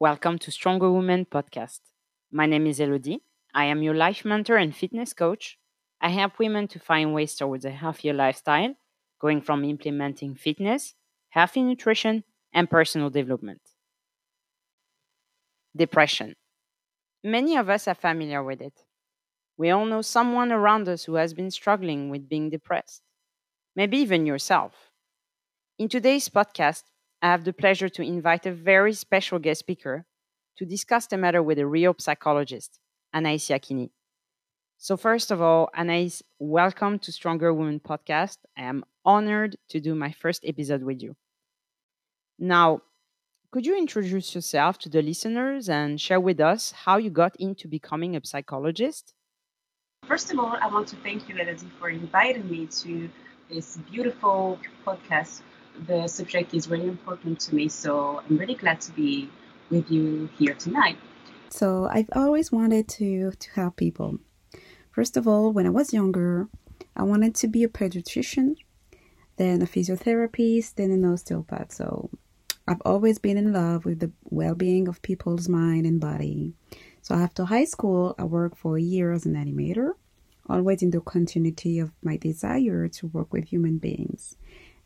Welcome to Stronger Women podcast. My name is Elodie. I am your life mentor and fitness coach. I help women to find ways towards a healthier lifestyle, going from implementing fitness, healthy nutrition, and personal development. Depression. Many of us are familiar with it. We all know someone around us who has been struggling with being depressed, maybe even yourself. In today's podcast, I have the pleasure to invite a very special guest speaker to discuss the matter with a real psychologist, Anaïs Yakini. So, first of all, Anaïs, welcome to Stronger Women podcast. I am honored to do my first episode with you. Now, could you introduce yourself to the listeners and share with us how you got into becoming a psychologist? First of all, I want to thank you, Elodie, for inviting me to this beautiful podcast the subject is really important to me. So I'm really glad to be with you here tonight. So I've always wanted to to help people. First of all, when I was younger, I wanted to be a pediatrician, then a physiotherapist, then an osteopath. So I've always been in love with the well-being of people's mind and body. So after high school, I worked for a year as an animator, always in the continuity of my desire to work with human beings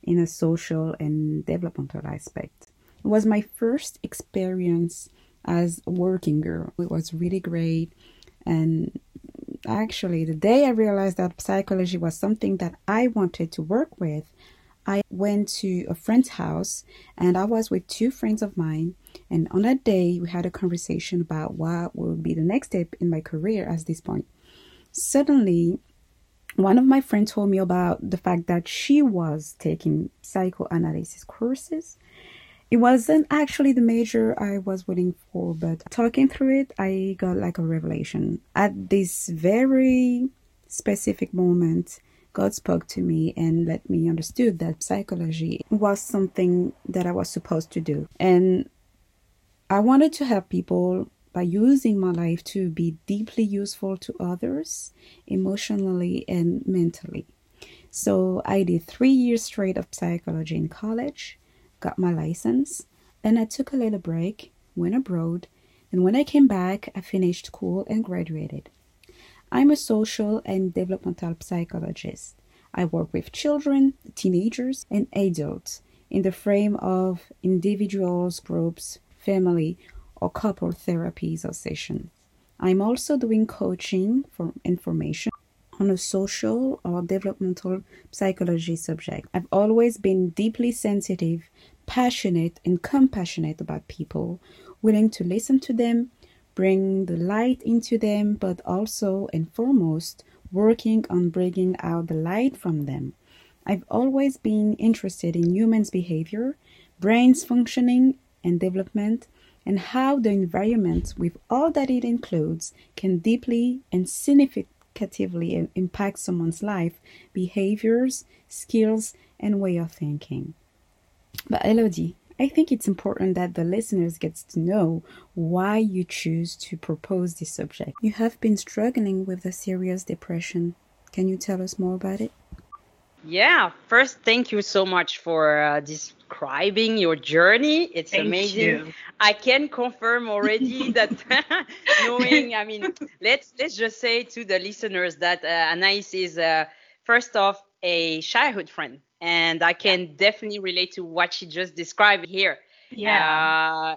in a social and developmental aspect. It was my first experience as a working girl. It was really great. And actually, the day I realized that psychology was something that I wanted to work with, I went to a friend's house and I was with two friends of mine. And on that day, we had a conversation about what would be the next step in my career at this point. Suddenly, one of my friends told me about the fact that she was taking psychoanalysis courses. It wasn't actually the major I was waiting for, but talking through it, I got like a revelation. At this very specific moment, God spoke to me and let me understood that psychology was something that I was supposed to do. And I wanted to help people by using my life to be deeply useful to others emotionally and mentally. So I did three years straight of psychology in college, got my license, and I took a little break, went abroad, and when I came back, I finished school and graduated. I'm a social and developmental psychologist. I work with children, teenagers, and adults in the frame of individuals, groups, family, or couple therapies or session. I'm also doing coaching for information on a social or developmental psychology subject. I've always been deeply sensitive, passionate, and compassionate about people, willing to listen to them, bring the light into them, but also and foremost, working on bringing out the light from them. I've always been interested in humans' behavior, brains functioning, and development, and how the environment, with all that it includes, can deeply and significatively impact someone's life, behaviors, skills, and way of thinking. But Elodie, I think it's important that the listeners get to know why you choose to propose this subject. You have been struggling with a serious depression. Can you tell us more about it? Yeah, first, thank you so much for uh, describing your journey. It's Thank amazing. you. I can confirm already that knowing, I mean, let's let's just say to the listeners that uh, Anaïs is uh, first off a childhood friend, and I can definitely relate to what she just described here. Yeah. Uh,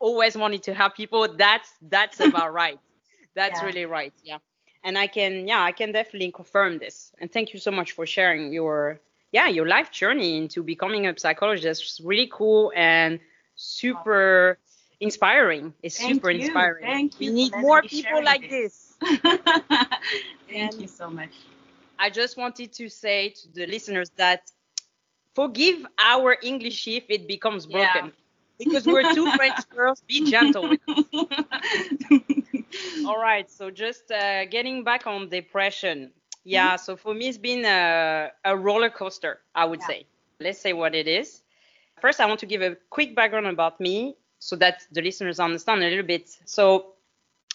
always wanted to help people. That's that's about right. That's Yeah. really right. Yeah. And I can, yeah, I can definitely confirm this. And thank you so much for sharing your, yeah, your life journey into becoming a psychologist. It's really cool and super inspiring. It's Thank super you. inspiring. Thank you we need more people like this. this. Thank And- you so much. I just wanted to say to the listeners that forgive our English if it becomes Yeah. broken. Because we're two French girls, be gentle with us. All right, so just uh, getting back on depression. Yeah, so for me, it's been a, a roller coaster, I would Yeah. say. Let's say what it is. First, I want to give a quick background about me so that the listeners understand a little bit. So,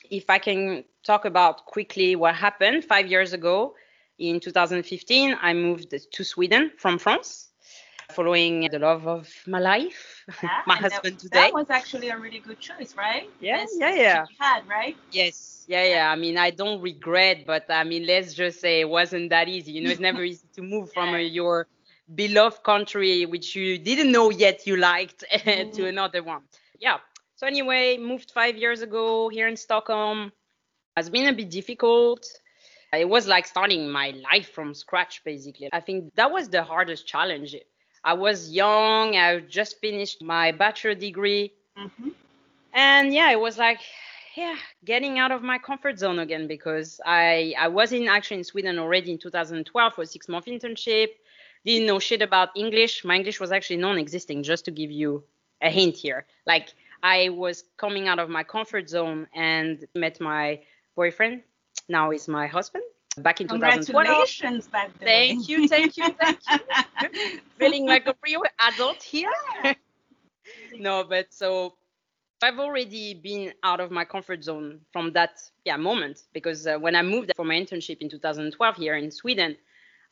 if I can talk about quickly what happened five years ago in 2015, I moved to Sweden from France. Following the love of my life, Yeah, my and that- husband that, today. was actually a really good choice, right? Yeah, yeah, yeah. Had right. Yes, yeah, yeah. I mean, I don't regret, but I mean, let's just say it wasn't that easy. You know, it's never easy to move from uh, Yeah. your beloved country, which you didn't know yet you liked, to Mhm. another one. Yeah. So anyway, moved five years ago here in Stockholm. Has been a bit difficult. It was like starting my life from scratch, basically. I think that was the hardest challenge. I was young. I just finished my bachelor degree. Mm-hmm. and yeah it was like yeah getting out of my comfort zone again because i i was in actually in sweden already in 2012 for a six month internship didn't know shit about english my english was actually non-existing just to give you a hint here like i was coming out of my comfort zone and met my boyfriend now is my husband back in 2012 Congratulations, by the way. thank you thank you thank you. Feeling like a real adult here? No but so i've already been out of my comfort zone from that yeah moment because uh, when i moved for my internship in 2012 here in sweden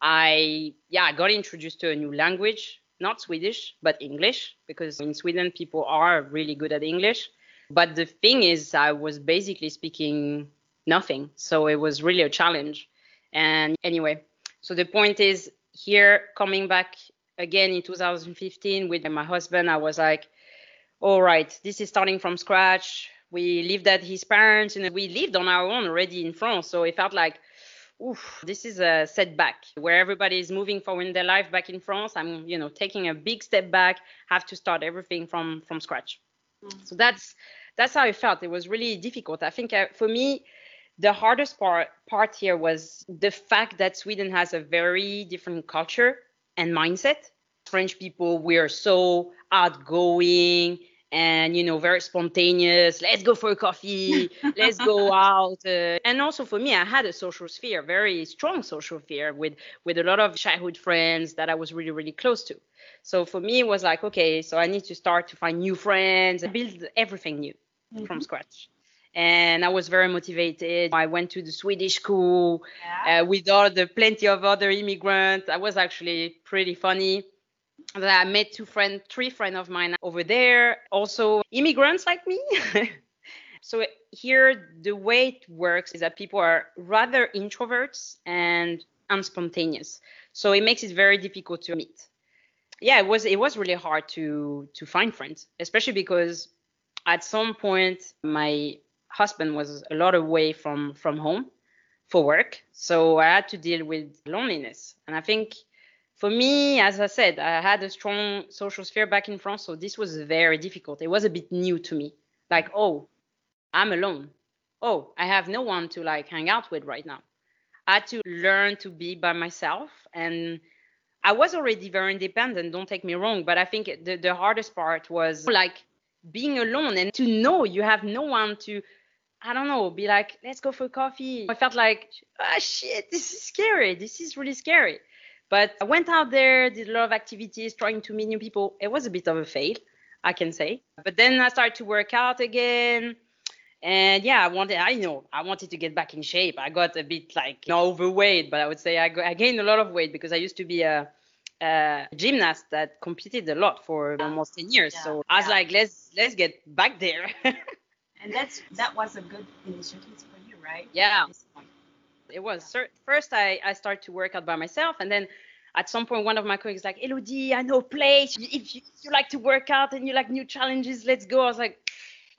i yeah i got introduced to a new language not swedish but english because in sweden people are really good at english. But the thing is i was basically speaking nothing so it was really a challenge and anyway so the point is here coming back again in 2015 with my husband i was like all right, this is starting from scratch. We lived at his parents and we lived on our own already in France. So it felt like, oof, this is a setback where everybody is moving forward in their life back in France. I'm, you know, taking a big step back, have to start everything from from scratch. So that's that's how I felt. It was really difficult. I think uh, for me, the hardest part part here was the fact that Sweden has a very different culture and mindset. French people, we are so outgoing and you know very spontaneous. Let's go for a coffee. Let's go out uh, and also for me i had a social sphere very strong social sphere with with a lot of childhood friends that i was really really close to. So for me it was like okay so i need to start to find new friends and build everything new from scratch and i was very motivated i went to the swedish school Yeah. uh, with all the plenty of other immigrants. I was actually pretty funny. That I met two friends, three friends of mine over there, also immigrants like me. so here, the way it works is that people are rather introverts and unspontaneous. So it makes it very difficult to meet. Yeah, it was it was really hard to to find friends, especially because at some point my husband was a lot away from from home for work. So I had to deal with loneliness. And I think for me, as I said, I had a strong social sphere back in France. So this was very difficult. It was a bit new to me. Like, oh, I'm alone. Oh, I have no one to like hang out with right now. I had to learn to be by myself. And I was already very independent, don't take me wrong. But I think the, the hardest part was like being alone and to know you have no one to I don't know, be like, let's go for coffee. I felt like, ah, shit, this is scary. This is really scary. But I went out there, did a lot of activities, trying to meet new people. It was a bit of a fail, I can say. But then I started to work out again. And yeah, I wanted, I know, I wanted to get back in shape. I got a bit like not overweight, but I would say I, got, I gained a lot of weight because I used to be a, a gymnast that competed a lot for almost 10 years. Yeah, so I was yeah. like, let's let's get back there. And that's that was a good initiative for you, right? Yeah. At this point. it was. Cer- first I, I started to work out by myself and then at some point one of my colleagues like elodie i know a place if you, if you like to work out and you like new challenges let's go. I was like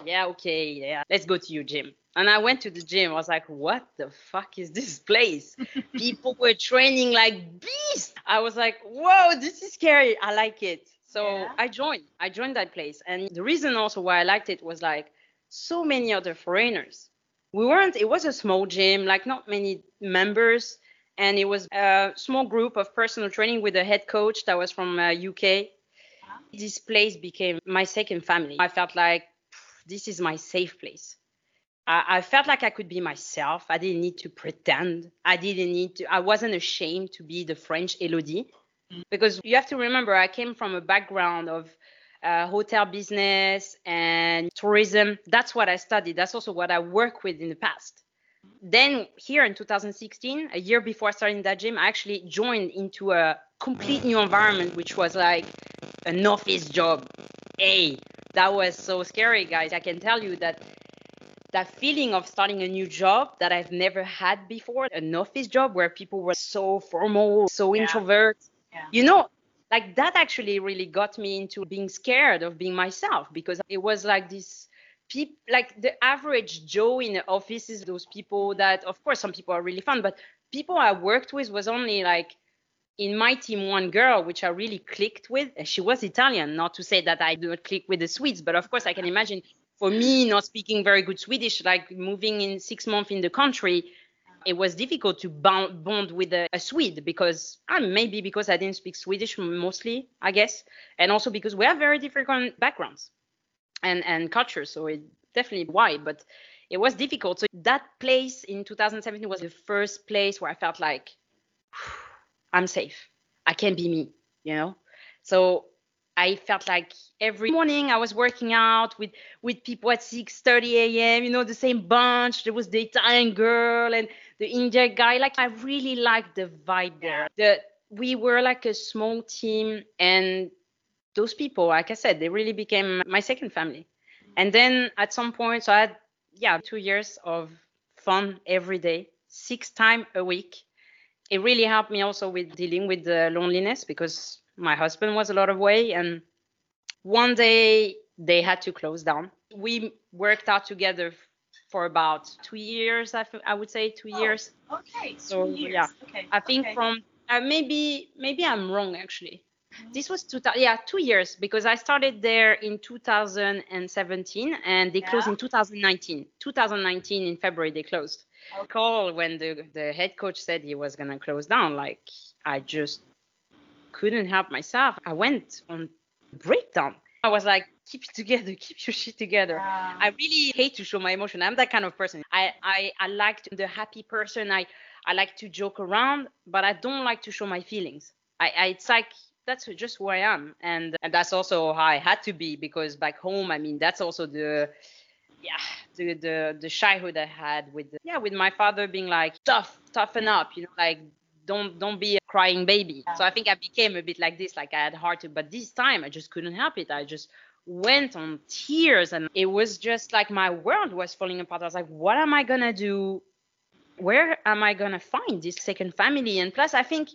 yeah okay yeah let's go to your gym. And i went to the gym. I was like what the fuck is this place? People were training like beasts. I was like whoa this is scary. I like it. So Yeah. i joined. I joined that place. And the reason also why i liked it was like so many other foreigners. We weren't it was a small gym like not many members and it was a small group of personal training with a head coach that was from uh, uk this place became my second family. I felt like this is my safe place. I, I felt like i could be myself. I didn't need to pretend. I didn't need to i wasn't ashamed to be the french elodie. Because you have to remember i came from a background of uh, hotel business and tourism. That's what I studied. That's also what I work with in the past. Then here in 2016, a year before starting that gym, I actually joined into a complete new environment, which was like an office job. Hey, that was so scary, guys. I can tell you that that feeling of starting a new job that I've never had before, an office job where people were so formal, so Yeah. introvert. Yeah. You know, like that actually really got me into being scared of being myself because it was like this people like the average Joe in the office is those people that of course some people are really fun, but people I worked with was only like in my team one girl which I really clicked with. She was Italian, not to say that I do not click with the Swedes, but of course I can imagine for me not speaking very good Swedish, like moving in six months in the country, it was difficult to bond, with a, a Swede because uh, maybe because I didn't speak Swedish mostly, I guess, and also because we have very different backgrounds and and cultures, so it definitely why. But it was difficult. So that place in 2017 was the first place where I felt like I'm safe. I can be me, you know. So I felt like every morning I was working out with with people at 6:30 a.m. You know, the same bunch. There was the Italian girl and the India guy. Like I really liked the vibe there. The we were like a small team, and those people, like I said, they really became my second family. And then at some point, so I had yeah two years of fun every day, six times a week. It really helped me also with dealing with the loneliness because my husband was a lot of way and one day they had to close down we worked out together for about two years i, I would say two Oh, years Okay. So, two years. yeah. Okay. i think okay. from uh, maybe maybe i'm wrong actually this was two yeah two years because i started there in 2017 and they closed in 2019 2019 in february they closed Okay. call when the the head coach said he was gonna close down like i just couldn't help myself i went on breakdown i was like keep it together keep your shit together Yeah. I really hate to show my emotion. I'm that kind of person. I I, I like the happy person. I I like to joke around, but I don't like to show my feelings. I, I it's like that's just who I am, and and that's also how I had to be because back home, I mean, that's also the yeah the the the childhood I had with the, yeah with my father being like tough, toughen up, you know, like don't don't be a crying baby. So I think I became a bit like this, like I had hard to, but this time I just couldn't help it. I just went on tears and it was just like my world was falling apart. I was like, what am I gonna do? Where am I gonna find this second family? And plus I think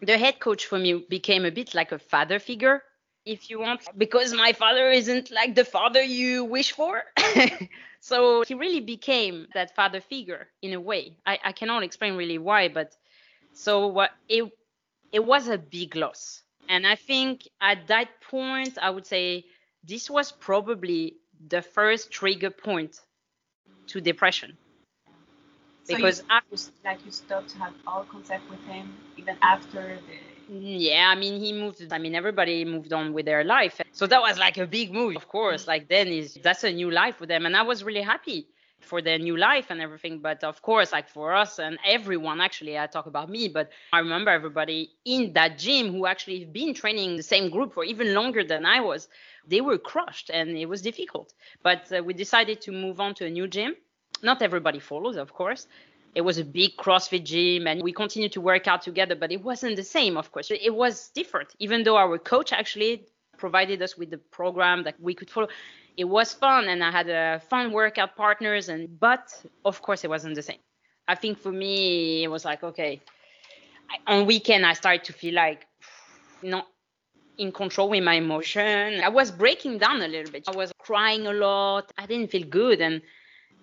the head coach for me became a bit like a father figure, if you want, because my father isn't like the father you wish for. so he really became that father figure in a way. I, I cannot explain really why, but so what it it was a big loss. And I think at that point I would say this was probably the first trigger point to depression. So you- Because after like you stopped to have all contact with him even after the. Mm, yeah, I mean, he moved. I mean, everybody moved on with their life. So that was like a big move, of course. Like then is that's a new life for them, and I was really happy for their new life and everything. But of course, like for us and everyone, actually, I talk about me, but I remember everybody in that gym who actually been training the same group for even longer than I was. They were crushed, and it was difficult. But uh, we decided to move on to a new gym. Not everybody follows, of course it was a big CrossFit gym and we continued to work out together, but it wasn't the same, of course. It was different, even though our coach actually provided us with the program that we could follow. It was fun and I had a fun workout partners and but of course it wasn't the same. I think for me it was like okay, I, on weekend I started to feel like not in control with my emotion. I was breaking down a little bit. I was crying a lot. I didn't feel good and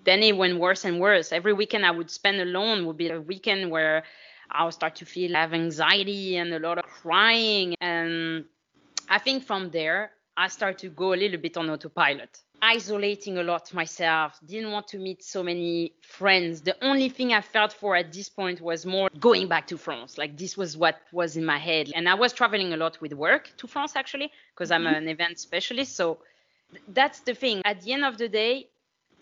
then it went worse and worse. Every weekend I would spend alone would be a weekend where I would start to feel have anxiety and a lot of crying. And I think from there I started to go a little bit on autopilot, isolating a lot myself. Didn't want to meet so many friends. The only thing I felt for at this point was more going back to France. Like this was what was in my head. And I was traveling a lot with work to France actually, because I'm an event specialist. So th- that's the thing. At the end of the day,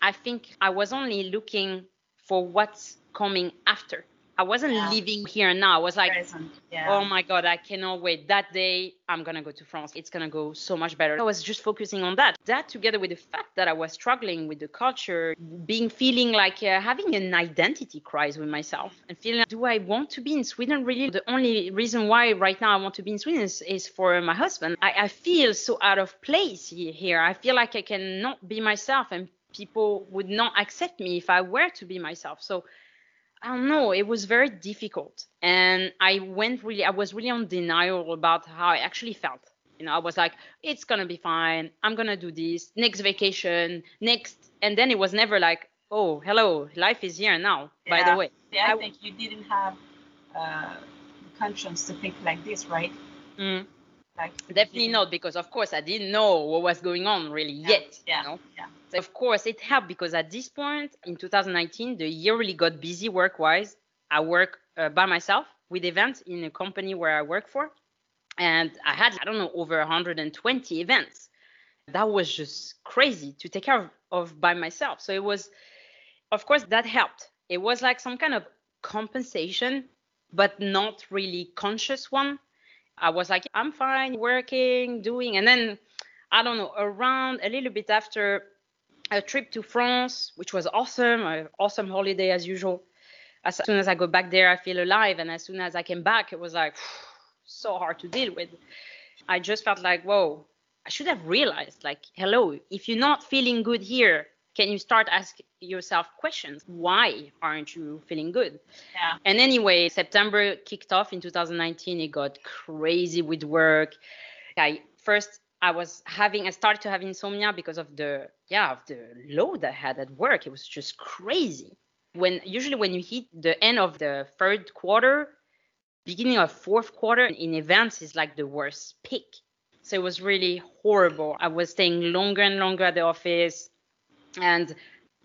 I think I was only looking for what's coming after. I wasn't Yeah. living here now. I was like, Yeah. oh my God, I cannot wait. That day, I'm going to go to France. It's going to go so much better. I was just focusing on that. That together with the fact that I was struggling with the culture, being feeling like uh, having an identity crisis with myself and feeling, like, do I want to be in Sweden really? The only reason why right now I want to be in Sweden is, is for my husband. I, I feel so out of place here. I feel like I cannot be myself and people would not accept me if I were to be myself. So I don't know. It was very difficult, and I went really. I was really on denial about how I actually felt. You know, I was like, "It's gonna be fine. I'm gonna do this next vacation, next." And then it was never like, "Oh, hello, life is here now." By the way, Yeah, I, I- think you didn't have uh, the conscience to think like this, right? Mm, Like definitely not, because of course I didn't know what was going on really Yeah, yet. yeah, You know? yeah. So of course, it helped because at this point in 2019, the year really got busy work wise. I work uh, by myself with events in a company where I work for. And I had, I don't know, over 120 events. That was just crazy to take care of, of by myself. So it was, of course, that helped. It was like some kind of compensation, but not really conscious one. I was like, I'm fine, working, doing. And then, I don't know, around a little bit after a trip to France, which was awesome, an awesome holiday as usual. As soon as I go back there, I feel alive. And as soon as I came back, it was like so hard to deal with. I just felt like, whoa, I should have realized, like, hello, if you're not feeling good here, can you start asking yourself questions? Why aren't you feeling good? Yeah. And anyway, September kicked off in 2019. It got crazy with work. I first I was having I started to have insomnia because of the yeah of the load I had at work. It was just crazy. When usually when you hit the end of the third quarter, beginning of fourth quarter in events is like the worst peak. So it was really horrible. I was staying longer and longer at the office and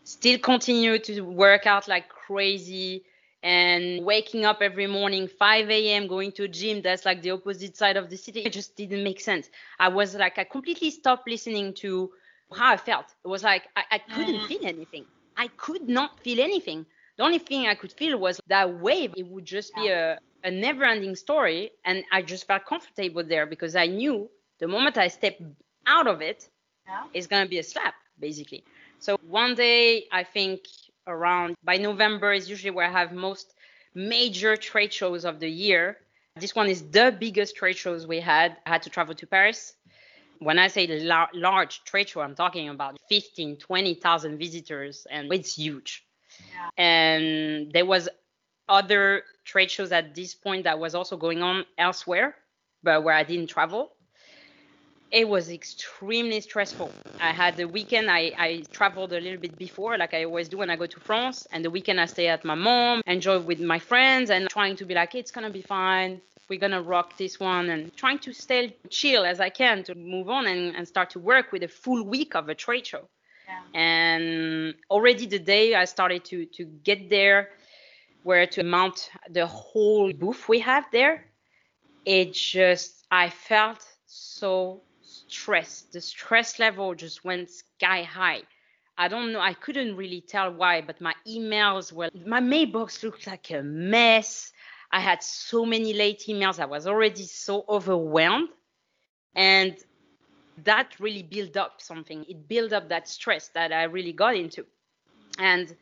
still continue to work out like crazy and waking up every morning 5 a.m going to a gym that's like the opposite side of the city. It just didn't make sense. I was like i completely stopped listening to how i felt. It was like i, I couldn't Mhm. feel anything. I could not feel anything. The only thing i could feel was that wave. It would just be a, a never ending story and i just felt comfortable there because i knew the moment i stepped out of it Yeah. it's going to be a slap basically so one day i think around by november is usually where i have most major trade shows of the year. This one is the biggest trade shows we had. I had to travel to paris. When i say la- large trade show i'm talking about 15 20000 visitors and it's huge. Yeah. and there was other trade shows at this point that was also going on elsewhere but where i didn't travel it was extremely stressful. I had the weekend, I, I traveled a little bit before, like I always do when I go to France. And the weekend, I stay at my mom, enjoy with my friends, and trying to be like, it's going to be fine. We're going to rock this one. And trying to stay chill as I can to move on and, and start to work with a full week of a trade show. Yeah. And already the day I started to, to get there, where to mount the whole booth we have there, it just, I felt so stressed. The stress level just went sky high. I don't know. I couldn't really tell why, but my emails were, my mailbox looked like a mess. I had so many late emails. I was already so overwhelmed. And that really built up something. It built up that stress that I really got into. And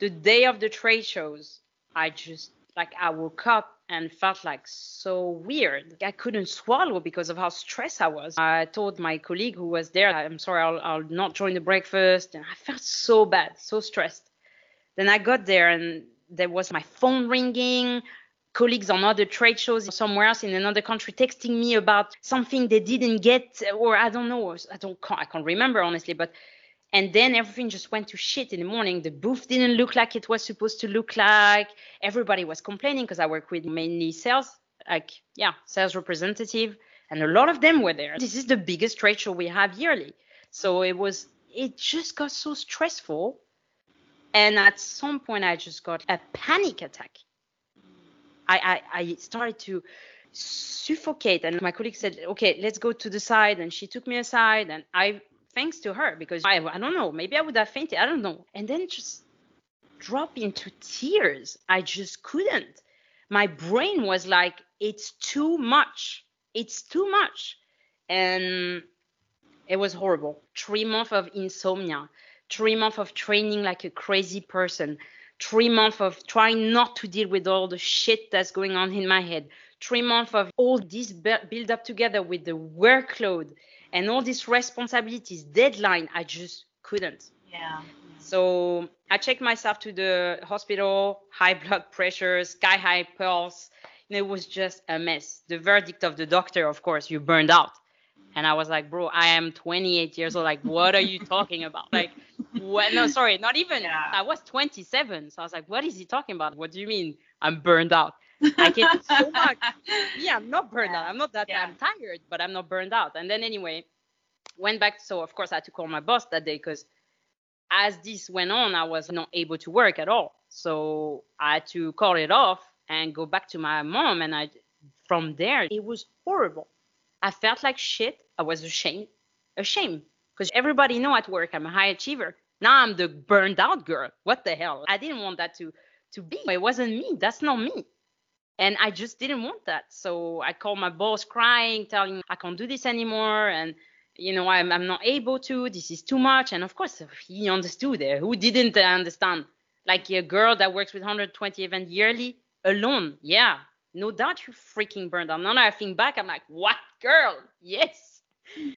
the day of the trade shows, I just, like, I woke up and felt like so weird. I couldn't swallow because of how stressed I was. I told my colleague who was there, I'm sorry, I'll, I'll not join the breakfast. And I felt so bad, so stressed. Then I got there and there was my phone ringing, colleagues on other trade shows somewhere else in another country texting me about something they didn't get, or I don't know, I don't, I can't remember honestly, but and then everything just went to shit in the morning. The booth didn't look like it was supposed to look like. Everybody was complaining because I work with mainly sales, like, yeah, sales representative. And a lot of them were there. This is the biggest trade show we have yearly. So it was, it just got so stressful. And at some point, I just got a panic attack. I, I, I started to suffocate. And my colleague said, okay, let's go to the side. And she took me aside. And I thanks to her because I, I don't know maybe i would have fainted i don't know and then just drop into tears. I just couldn't. My brain was like, it's too much. It's too much. And it was horrible. Three months of insomnia, three months of training like a crazy person, three months of trying not to deal with all the shit that's going on in my head, three months of all this build up together with the workload and all these responsibilities, deadline. I just couldn't. Yeah. So I checked myself to the hospital, high blood pressure, sky high pulse. And it was just a mess. The verdict of the doctor, of course, you burned out. And I was like, bro, I am 28 years old. Like, what are you talking about? Like, what? No, sorry, not even. Yeah. I was 27. So I was like, what is he talking about? What do you mean I'm burned out? I can so much. Yeah, I'm not burned yeah. out. I'm not that. Yeah. I'm tired, but I'm not burned out. And then anyway, went back. So of course I had to call my boss that day because as this went on, I was not able to work at all. So I had to call it off and go back to my mom. And I, from there, it was horrible. I felt like shit. I was ashamed, ashamed, because everybody know at work I'm a high achiever. Now I'm the burned out girl. What the hell? I didn't want that to to be. It wasn't me. That's not me. And I just didn't want that. So I called my boss crying, telling I can't do this anymore. And you know, I'm, I'm not able to, this is too much. And of course, he understood it. Who didn't understand? Like a girl that works with 120 events yearly alone. Yeah, no doubt you freaking burned out. Now I think back, I'm like, what girl? Yes.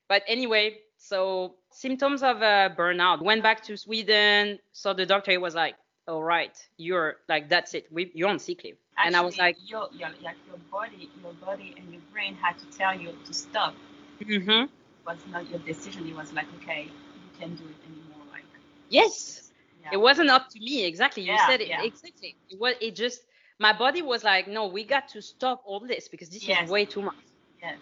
But anyway, so symptoms of uh, burnout. Went back to Sweden, saw the doctor. He was like, all right, you're like, that's it. We, you're on sick leave. Actually, and I was like, your, your, your body, your body and your brain had to tell you to stop. Mm-hmm was not your decision. It was like, okay, you can't do it anymore. Like yes, yeah. it wasn't up to me. Exactly, you yeah, said it yeah. exactly. It was. It just my body was like, no, we got to stop all this because this yes. is way too much. Yes.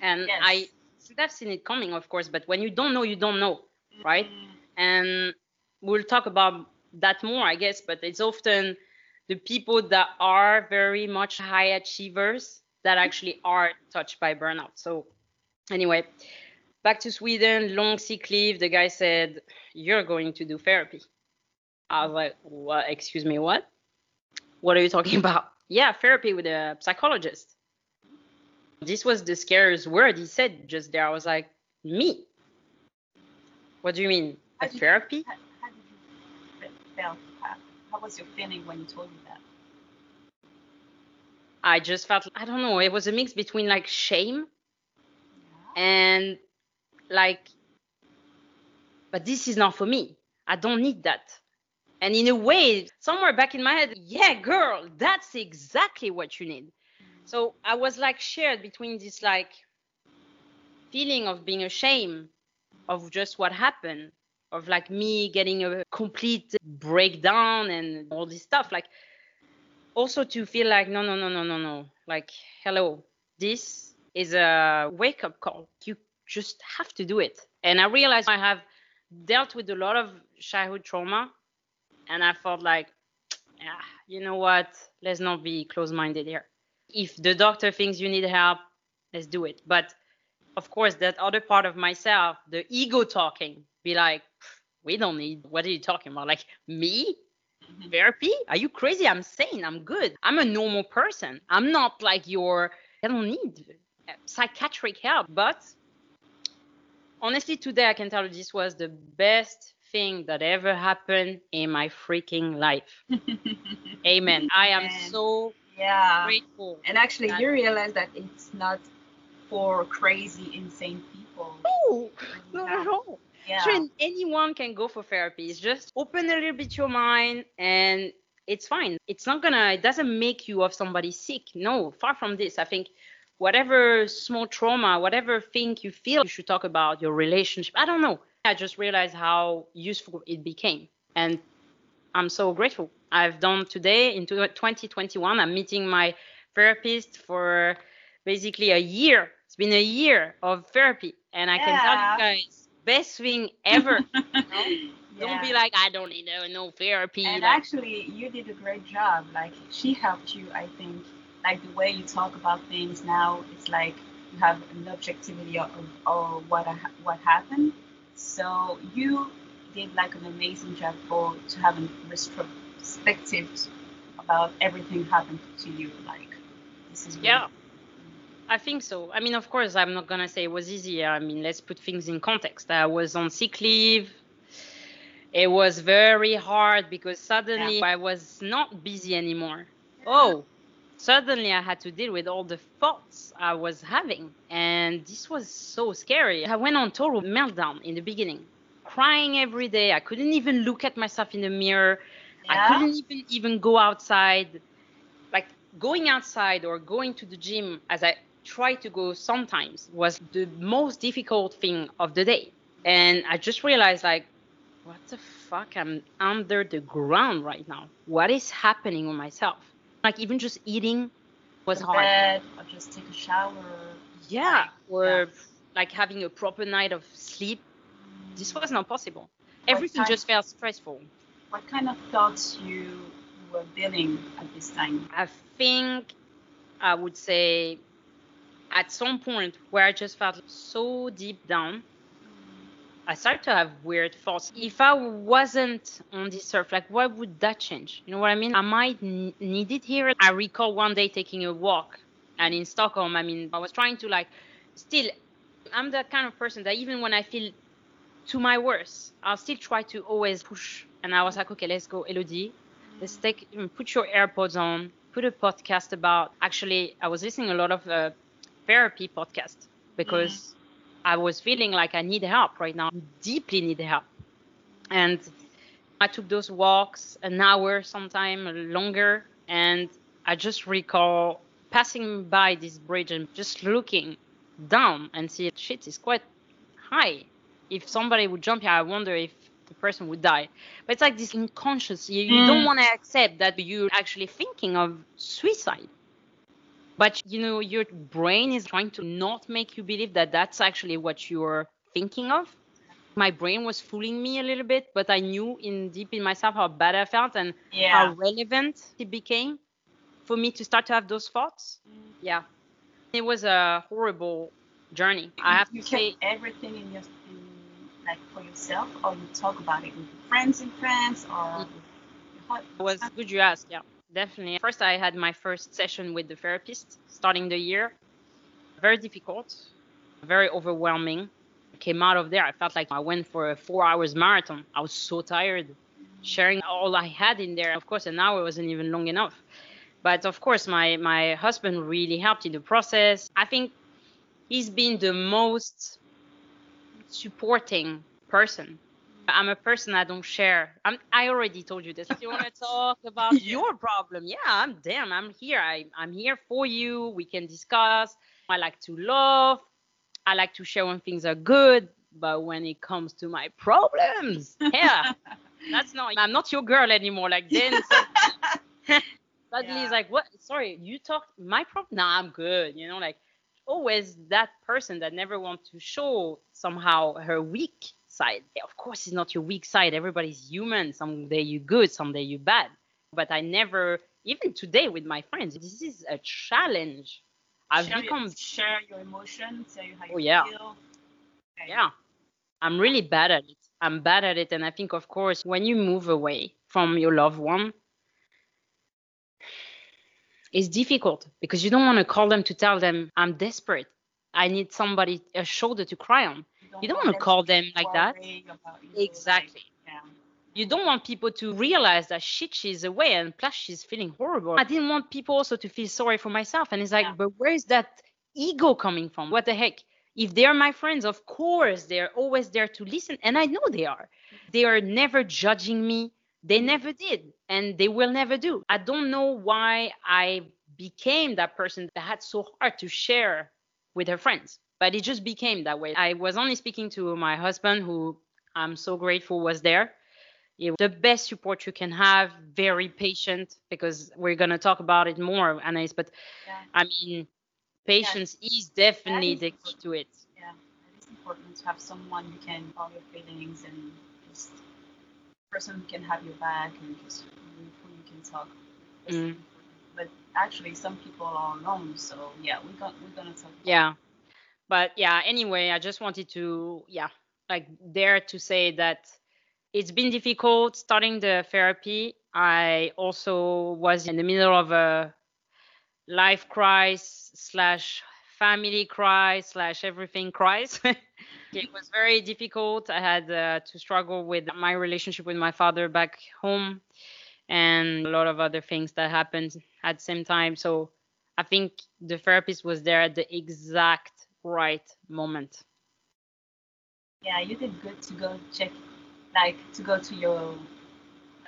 And yes. I should have seen it coming, of course. But when you don't know, you don't know, right? Mm-hmm. And we'll talk about that more, I guess. But it's often the people that are very much high achievers that actually are touched by burnout. So anyway, back to Sweden, long sick leave. The guy said, You're going to do therapy. I was like, What? Excuse me, what? What are you talking about? Yeah, therapy with a psychologist. This was the scariest word he said just there. I was like, Me? What do you mean? A therapy? You, how, how, did you feel? How, how was your feeling when you told me that? I just felt, I don't know, it was a mix between like shame yeah. and like but this is not for me i don't need that and in a way somewhere back in my head yeah girl that's exactly what you need mm-hmm. so i was like shared between this like feeling of being ashamed of just what happened of like me getting a complete breakdown and all this stuff like also to feel like no no no no no no like hello this is a wake up call you just have to do it. And I realized I have dealt with a lot of childhood trauma, and I felt like, yeah, you know what? Let's not be close minded here. If the doctor thinks you need help, let's do it. But of course, that other part of myself, the ego talking, be like, we don't need, what are you talking about? Like, me? Mm-hmm. Therapy? Are you crazy? I'm sane. I'm good. I'm a normal person. I'm not like your, I don't need psychiatric help. But honestly, today I can tell you this was the best thing that ever happened in my freaking life. Amen. I am so yeah. grateful. And actually, you realize that it's not for crazy, insane people. No, not at all. Yeah. Sure, anyone can go for therapy. It's just open a little bit your mind and it's fine. It's not gonna, it doesn't make you of somebody sick. No, far from this. I think whatever small trauma, whatever thing you feel, you should talk about your relationship. I don't know. I just realized how useful it became. And I'm so grateful. I've done today in 2021, I'm meeting my therapist for basically a year. Been a year of therapy. And I yeah. can tell you guys, best thing ever. you know? yeah. Don't be like, I don't need no, therapy. And like, actually, you did a great job. Like, she helped you, I think, like the way you talk about things now, it's like you have an objectivity of, of what what happened. So you did like an amazing job for to have a retrospective about everything happened to you. Like this is Yeah. I think so. I mean, of course, I'm not gonna say it was easy. I mean, let's put things in context. I was on sick leave. It was very hard because suddenly I was not busy anymore. Oh, suddenly I had to deal with all the thoughts I was having, and this was so scary. I went on total meltdown in the beginning, crying every day. I couldn't even look at myself in the mirror. Yeah. I couldn't even even go outside. Like going outside or going to the gym as I try to go sometimes was the most difficult thing of the day. And I just realized like what the fuck I'm under the ground right now. What is happening with myself? Like even just eating was hard. bed or just take a shower. Yeah, or yeah. like having a proper night of sleep. This was not possible. What Everything just felt stressful. What kind of thoughts you you were feeling at this time? I think I would say at some point where I just felt so deep down, I started to have weird thoughts. If I wasn't on this earth, like why would that change? You know what I mean? I might need it here. I recall one day taking a walk, and in Stockholm, I mean, I was trying to like, still, I'm that kind of person that even when I feel to my worst, I'll still try to always push. And I was like, okay, let's go, Elodie. Let's take, put your AirPods on, put a podcast about. Actually, I was listening a lot of uh, therapy podcast because I was feeling like I need help right now, deeply need help. And I took those walks an hour, sometime longer, and I just recall passing by this bridge and just looking down and see shit is quite high. If somebody would jump here, I wonder if the person would die. But it's like this unconscious. You, you don't Mm. want to accept that you're actually thinking of suicide. But you know, your brain is trying to not make you believe that that's actually what you're thinking of. My brain was fooling me a little bit, but I knew in deep in myself how bad I felt and Yeah. how relevant it became for me to start to have those thoughts. Mm-hmm. Yeah, it was a horrible journey. I have you to say, everything in your in, like for yourself, or you talk about it with your friends and friends, or mm-hmm. your. It was good you asked. Yeah, definitely. First, I had my first session with the therapist starting the year. Very difficult, very overwhelming. Came out of there, I felt like I went for a four hours marathon. I was so tired, sharing all I had in there. Of course, an hour wasn't even long enough. But of course, my my husband really helped in the process. I think he's been the most supporting person I'm a person I don't share. I'm, I already told you this. If you want to talk about Yeah. your problem, yeah, I'm damn. I'm here. I, I'm here for you. We can discuss. I like to love. I like to share when things are good. But when it comes to my problems, yeah, that's not. I'm not your girl anymore. Like then suddenly Yeah. it's like, what? Sorry, you talked my problem. Nah, I'm good. You know, like always that person that never wants to show somehow her weak side. Of course, it's not your weak side. Everybody's human. Someday you're good, someday you're bad. But I never, even today with my friends, this is a challenge. I've share, become, your, share your emotions, tell you how you Oh, yeah. feel. Okay. yeah, I'm really bad at it. I'm bad at it. And I think, of course, when you move away from your loved one, it's difficult because you don't want to call them to tell them, I'm desperate. I need somebody, a shoulder to cry on. You don't want to call them like that. worry about you, Exactly. yeah. You don't want people to realize that shit she's away and plus she's feeling horrible. I didn't want people also to feel sorry for myself. And it's like, Yeah. but where is that ego coming from? What the heck? If they're my friends, of course they're always there to listen. And I know they are. They are never judging me. They never did. And they will never do. I don't know why I became that person that had so hard to share with her friends. But it just became that way. I was only speaking to my husband, who I'm so grateful was there. Yeah, the best support you can have, very patient, because we're going to talk about it more, Anais. But Yeah. I mean, patience is definitely is the key to it. Yeah, it is important to have someone who can follow your feelings and just person who can have your back and just who you can talk. Mm. But actually, some people are alone, so yeah, we're gonna we're gonna talk. About Yeah. But yeah, anyway, I just wanted to, yeah, like dare to say that it's been difficult starting the therapy. I also was in the middle of a life crisis slash family crisis slash everything crisis. it was very difficult. I had uh, to struggle with my relationship with my father back home and a lot of other things that happened at the same time. So I think the therapist was there at the exact right moment. Yeah, you did good to go check, like to go to your.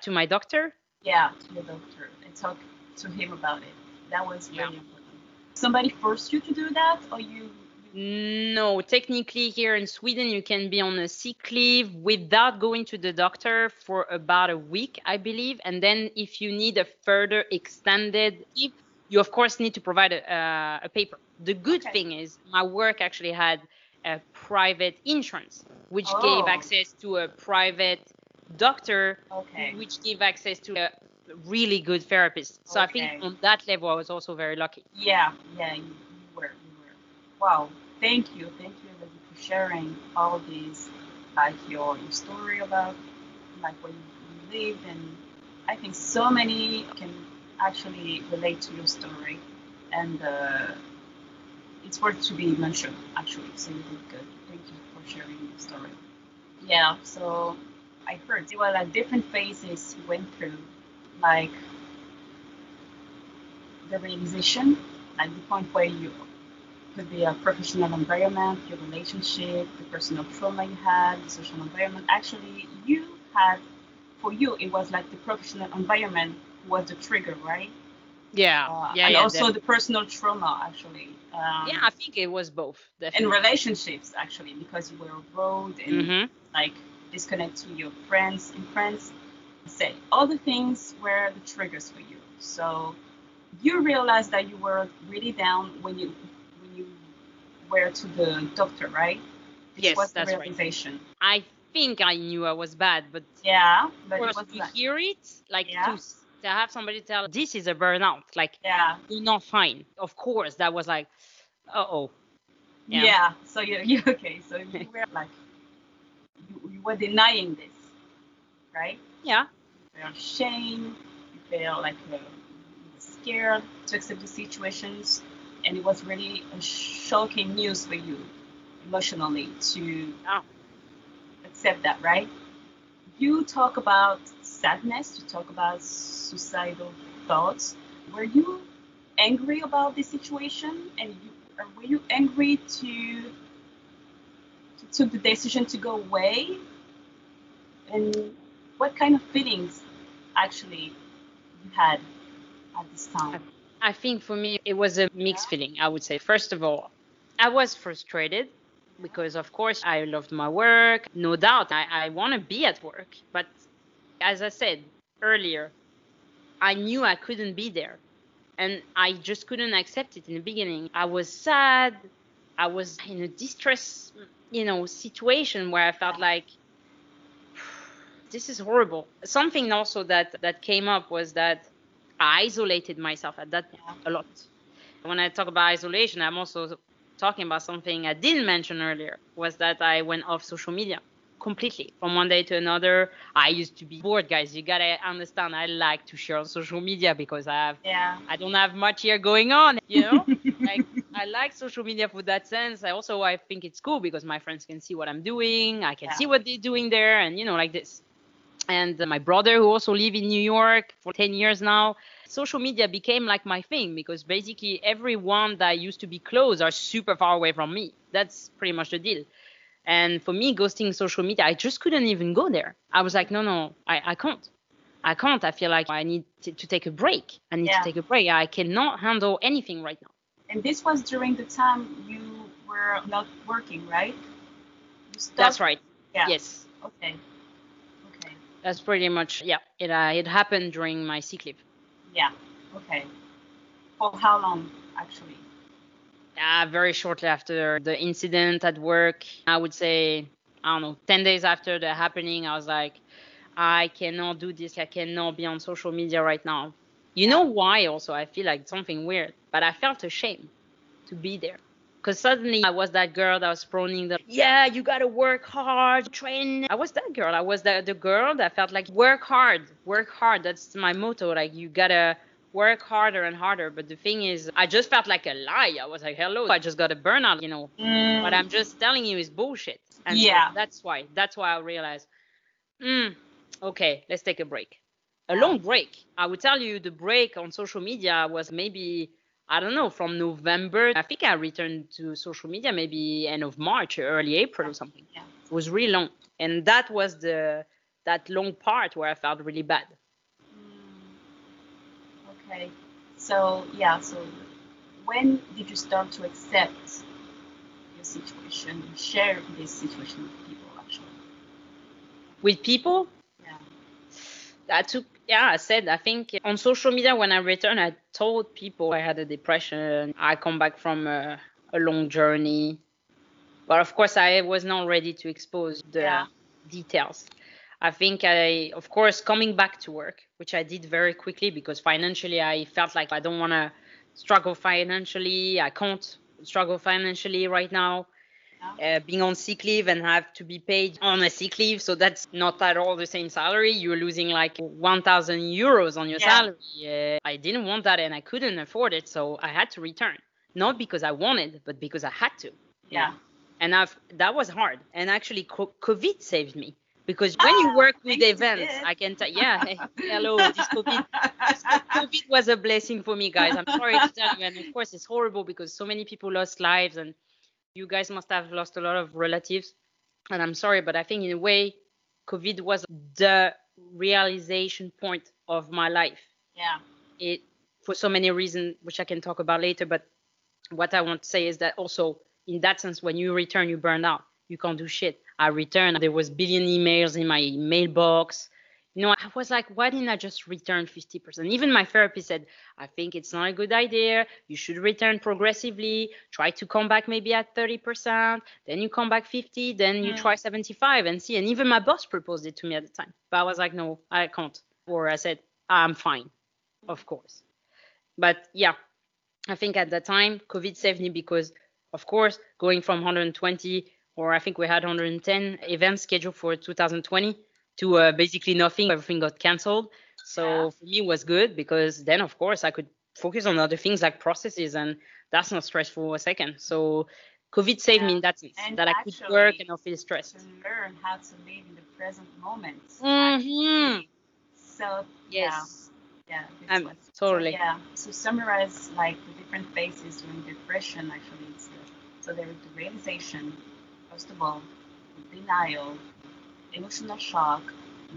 To my doctor? Yeah, to your doctor and talk to him about it. That was very yeah. important. Somebody forced you to do that, or you no, technically here in Sweden, you can be on a sick leave without going to the doctor for about a week, I believe. And then if you need a further extended leave, you of course need to provide a, uh, a paper. The good okay. thing is my work actually had a private insurance, which oh. gave access to a private doctor, okay. which gave access to a really good therapist. So okay. I think on that level, I was also very lucky. Yeah, yeah, you, you were, you were. Wow, thank you, thank you, Elodie, for sharing all these, like your, your story about like you, you lived, and I think so many can actually relate to your story, and uh, it's worth to be mentioned actually. So you did good. Thank you for sharing your story. Yeah. So I heard there were like different phases you went through, like the realization, like the point where you could be a professional environment, your relationship, the personal trauma you had, the social environment. Actually, you had, for you, it was like the professional environment was the trigger, right? Yeah, uh, yeah, and yeah, also definitely. the personal trauma, actually. Um, yeah, I think it was both. Definitely. And relationships, actually, because you were abroad and mm-hmm. like disconnect to your friends in France. Say all the things were the triggers for you. So you realized that you were really down when you when you were to the doctor, right? This yes, was the that's realization. right. I think I knew I was bad, but yeah, but you hear it like yeah. to to have somebody tell this is a burnout like yeah. you're not fine. Of course that was like uh-oh. Yeah, yeah. so you you okay so you were like you, you were denying this right? Yeah. You feel shame you feel like uh, scared to accept the situations and it was really a shocking news for you emotionally to accept that right? You talk about sadness to talk about suicidal thoughts. Were you angry about the situation, and you, uh, were you angry to, to took the decision to go away? And what kind of feelings actually you had at this time? I think for me it was a mixed feeling. I would say first of all, I was frustrated because of course I loved my work. No doubt I, I want to be at work. But as I said earlier, I knew I couldn't be there. And I just couldn't accept it in the beginning. I was sad. I was in a distress, you know, situation where I felt like this is horrible. Something also that that came up was that I isolated myself at that a lot. When I talk about isolation, I'm also talking about something I didn't mention earlier was that I went off social media completely from one day to another. I used to be bored, guys. You gotta understand. I like to share on social media because I have, yeah, I don't have much here going on. You know, like I like social media for that sense. I also I think it's cool because my friends can see what I'm doing. I can yeah. see what they're doing there, and you know, like this. And uh, my brother, who also live in New York for 10 years now, social media became like my thing because basically everyone that used to be close are super far away from me. That's pretty much the deal. And for me, ghosting social media, I just couldn't even go there. I was like, no, no, I, I can't. I can't. I feel like I need to, to take a break. I need yeah. to take a break. I cannot handle anything right now. And this was during the time you were not working, right? That's right. Yeah. Yes. Okay. Okay. That's pretty much yeah. It uh, it happened during my sick leave. Yeah. Okay. For how long, actually? Uh, very shortly after the incident at work. I would say, I don't know, 10 days after the happening, I was like, I cannot do this. I cannot be on social media right now. You know why also? I feel like something weird, but I felt ashamed to be there. Because suddenly I was that girl that was proning the, yeah, you got to work hard, train. I was that girl. I was the, the girl that felt like work hard, work hard. That's my motto. Like, you got to work harder and harder. But the thing is, I just felt like a lie. I was like, hello, I just got a burnout, you know. Mm, What I'm just telling you is bullshit. And so Yeah. that's why. That's why I realized, mm, okay, let's take a break. A long break. I would tell you the break on social media was maybe, I don't know, from November. I think I returned to social media maybe end of March or early April or something. Yeah. It was really long. And that was the that long part where I felt really bad. Okay. So yeah. So when did you start to accept your situation and share this situation with people? Actually. With people, Yeah. I took yeah i said i think on social media when i returned i told people i had a depression i come back from a, a long journey but of course i was not ready to expose the Yeah. details i think i of course coming back to work which i did very quickly because financially i felt like i don't want to struggle financially i can't struggle financially right now uh, being on sick leave and have to be paid on a sick leave. So that's not at all the same salary. You're losing like 1,000 euros on your Yeah. salary. Uh, I didn't want that and I couldn't afford it. So I had to return. Not because I wanted, but because I had to. Yeah. And I've, that was hard. And actually, COVID saved me. Because when you Ah, work with events. I can tell, yeah, hey, hello, this COVID, COVID was a blessing for me, guys. I'm sorry to tell you. And of course, it's horrible because so many people lost lives and you guys must have lost a lot of relatives. And I'm sorry, but I think in a way, COVID was the realization point of my life. yeah. It for so many reasons, which I can talk about later. But what I want to say is that also in that sense, when you return, you burn out. You can't do shit. I returned. There was billion emails in my mailbox. You know, I was like, why didn't I just return 50%? Even my therapist said, I think it's not a good idea. You should return progressively. Try to come back maybe at 30%. Then you come back 50. Then you Mm. try 75 and see. And even my boss proposed it to me at the time. But I was like, no, I can't. Or I said, I'm fine, of course. But yeah, I think at that time, COVID saved me because, of course, going from 120 or I think we had 110 events scheduled for 2020 to uh, basically nothing. Everything got canceled. So Yeah. for me, it was good because then, of course, I could focus on other things like processes, and that's not stressful a second. So COVID saved me in that sense And that I could work and not feel stressed. To learn how to live in the present moment. Mhm. So yeah. Yes. Yeah, this Um, totally. So, yeah. So summarize like the different phases during depression. Actually, it's uh, so there is the realization, first of all, denial, emotional shock,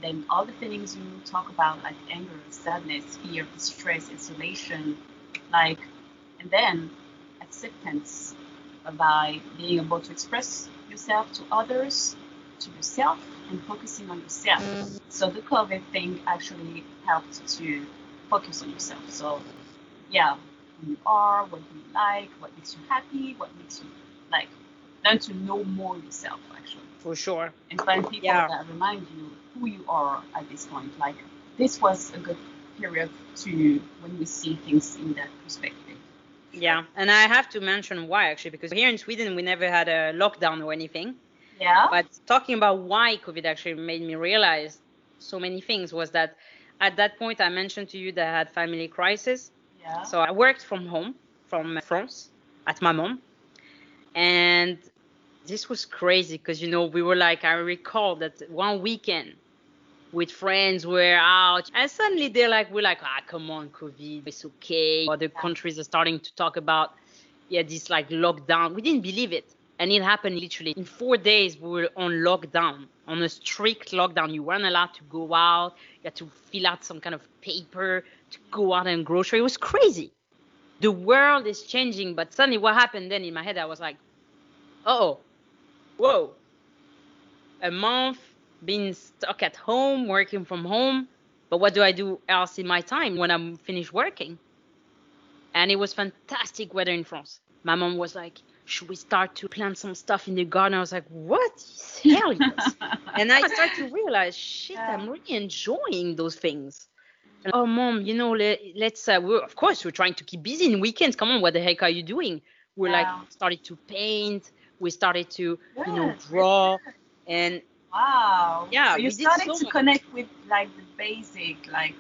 then all the feelings you talk about like anger, sadness, fear, distress, isolation, like, and then acceptance by being able to express yourself to others, to yourself, and focusing on yourself. So the COVID thing actually helped to focus on yourself. So yeah, who you are, what you like, what makes you happy, what makes you like learn to know more yourself actually. For sure. And find people Yeah. that remind you who you are at this point. Like this was a good period to when we see things in that perspective. Yeah. And I have to mention why actually, because here in Sweden, we never had a lockdown or anything. Yeah. But talking about why COVID actually made me realize so many things was that at that point I mentioned to you that I had family crisis. yeah. So I worked from home from France at my mom. And this was crazy because you know we were like I recall that one weekend with friends we're out and suddenly they're like we're like ah come on COVID it's okay. Other countries are starting to talk about yeah this like lockdown. We didn't believe it and it happened literally in four days we were on lockdown on a strict lockdown. You weren't allowed to go out you had to fill out some kind of paper to go out and grocery. It was crazy. The world is changing but suddenly what happened then in my head i was like oh whoa. A month being stuck at home working from home but what do i do else in my time when i'm finished working? And it was fantastic weather in france. My mom was like should we start to plant some stuff in the garden? I was like what hell yes and i started to realize shit Yeah. i'm really enjoying those things. And, oh mom you know let, let's uh, we're, of course we're trying to keep busy in weekends. Come on what the heck are you doing? We Wow. like started to paint. We started to you know draw, and Wow. Yeah, So you we started so to much. connect with like the basic, like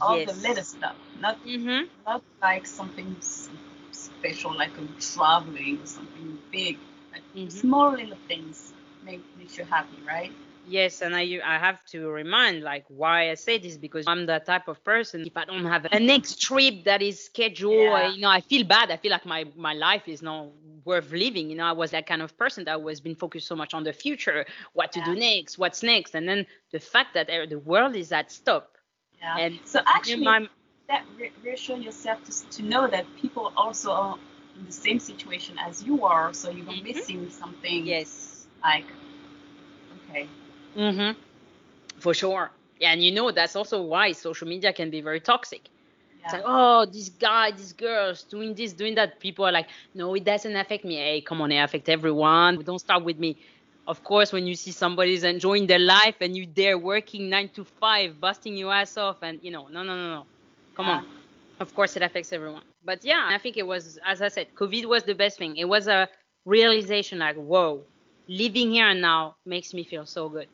all yes. the little stuff, not hmm not like something special, like a traveling or something big. Like Mhm. small little things make makes you happy, right? Yes, and I I have to remind like why I say this because I'm the type of person if I don't have a next trip that is scheduled, Yeah. you know, I feel bad. I feel like my my life is not worth living. You know, I was that kind of person that was been focused so much on the future, what to do next, what's next, and then the fact that uh, the world is at stop. Yeah. And so actually, my, that re- reassure yourself to, to know that people also are in the same situation as you are, so you're Mhm. missing something. yes. Like, okay. Hmm For sure. Yeah, and you know that's also why social media can be very toxic. It's like, oh, this guy, this girl's doing this, doing that. People are like, no, it doesn't affect me. Hey, come on, it affects everyone. Don't start with me. Of course, when you see somebody's enjoying their life and you there working nine to five, busting your ass off, and you know, no, no, no, no. Come Yeah. on. Of course, it affects everyone. But yeah, I think it was, as I said, COVID was the best thing. It was a realization like, whoa, living here and now makes me feel so good.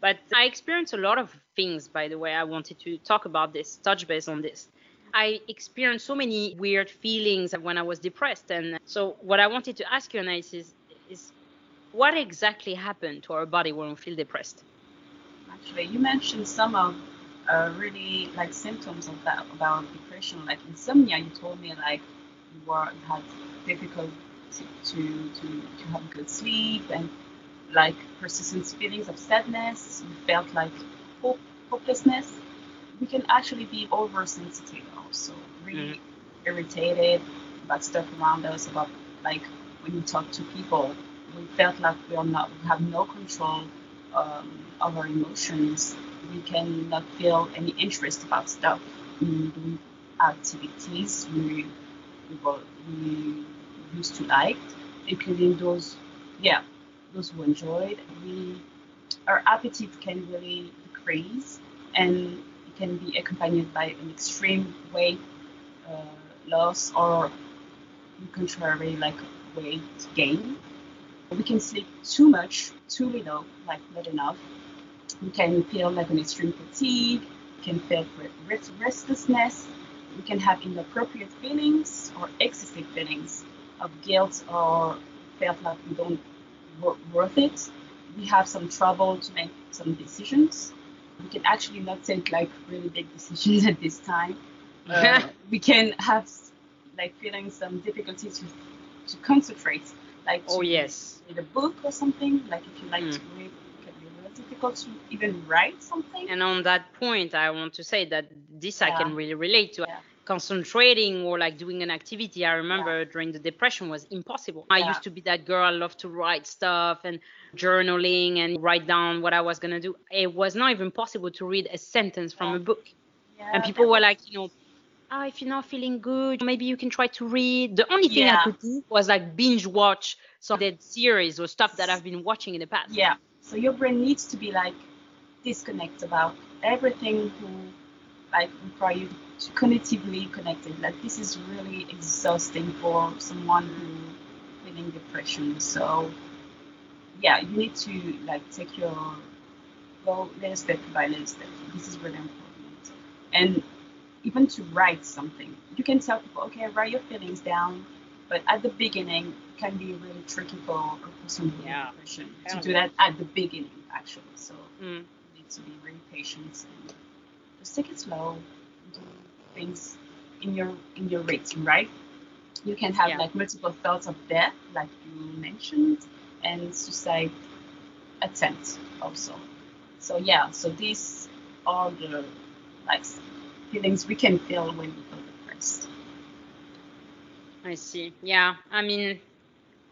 But I experienced a lot of things, by the way. I wanted to talk about this, touch base on this. I experienced so many weird feelings when I was depressed. And so, what I wanted to ask you, Anais, is, is what exactly happened to our body when we feel depressed? Actually, you mentioned some of uh, really like symptoms of that about depression, like insomnia. You told me like you were had difficult to to to, to have good sleep and like persistent feelings of sadness. You felt like hope, hopelessness. We can actually be oversensitive also, really irritated about stuff around us, about like when you talk to people. We felt like we are not we have no control um, of our emotions. We cannot feel any interest about stuff. We do activities we we, we used to like, including those, yeah, those who enjoyed. We our appetite can really decrease, and it can be accompanied by an extreme weight uh, loss or, contrary, like weight gain. We can sleep too much, too little, like not enough. We can feel like an extreme fatigue. We can feel re- restlessness. We can have inappropriate feelings or excessive feelings of guilt or felt like we don't worth it. We have some trouble to make some decisions. We can actually not take like really big decisions at this time. Uh, we can have like feeling some difficulties to to concentrate, like to Oh, yes. read a book or something. Like if you like Mm. to read, it can be really difficult to even write something. And on that point, I want to say that this I can really relate to. Yeah. Concentrating or like doing an activity, I remember during the depression was impossible. I Yeah. used to be that girl, I love to write stuff and journaling and write down what I was going to do. It was not even possible to read a sentence from Yeah. a book. Yeah, and people were like, you know, oh, if you're not feeling good, maybe you can try to read. The only thing I could do was like binge watch some dead series or stuff that I've been watching in the past. Yeah. So your brain needs to be like disconnect about everything like to cognitively connected. Like this is really exhausting for someone who feeling depression. So yeah, you need to like take your go little step by little step. This is really important. And even to write something. You can tell people, okay, write your feelings down. But at the beginning, it can be really tricky for a person with Yeah. depression to do that at the beginning, actually. So Mm. you need to be really patient and take it slow. Do things in your in your rates, right? You can have Yeah. like multiple thoughts of death, like you mentioned, and suicide attempt also. So yeah, so these are the like feelings we can feel when we feel depressed. I see. Yeah. I mean,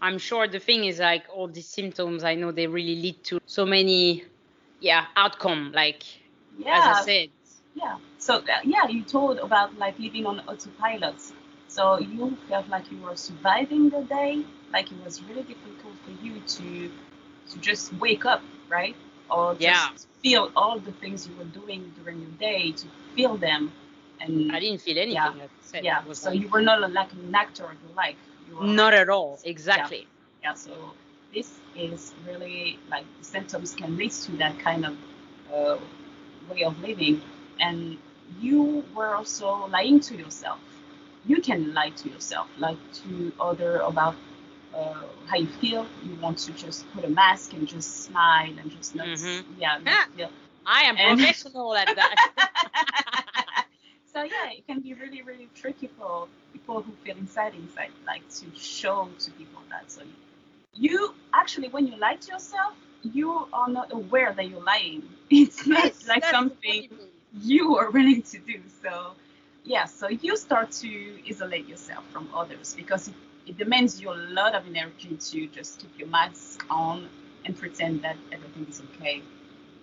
I'm sure the thing is like all these symptoms, I know they really lead to so many, yeah, outcome. Like, Yeah. as I said, Yeah. So uh, yeah, you told about like living on autopilot. So you felt like you were surviving the day, like it was really difficult for you to to just wake up, right? Or just Yeah. feel all the things you were doing during your day, to feel them and I didn't feel anything. Yeah. Like yeah so like- you were not like an actor of your life you were not at all. Exactly. yeah so this is really like the symptoms can lead to that kind of uh, way of living and you were also lying to yourself you can lie to yourself lie to other about uh, how you feel you want to just put a mask and just smile and just not Mhm. yeah not feel I am And- professional at that. so yeah, it can be really, really tricky for people who feel inside, inside, like to show to people that. So you actually, when you lie to yourself, you are not aware that you're lying. It's not Yes, like something. You are willing to do. So yeah, so you start to isolate yourself from others because it, it demands you a lot of energy to just keep your mask on and pretend that everything is okay.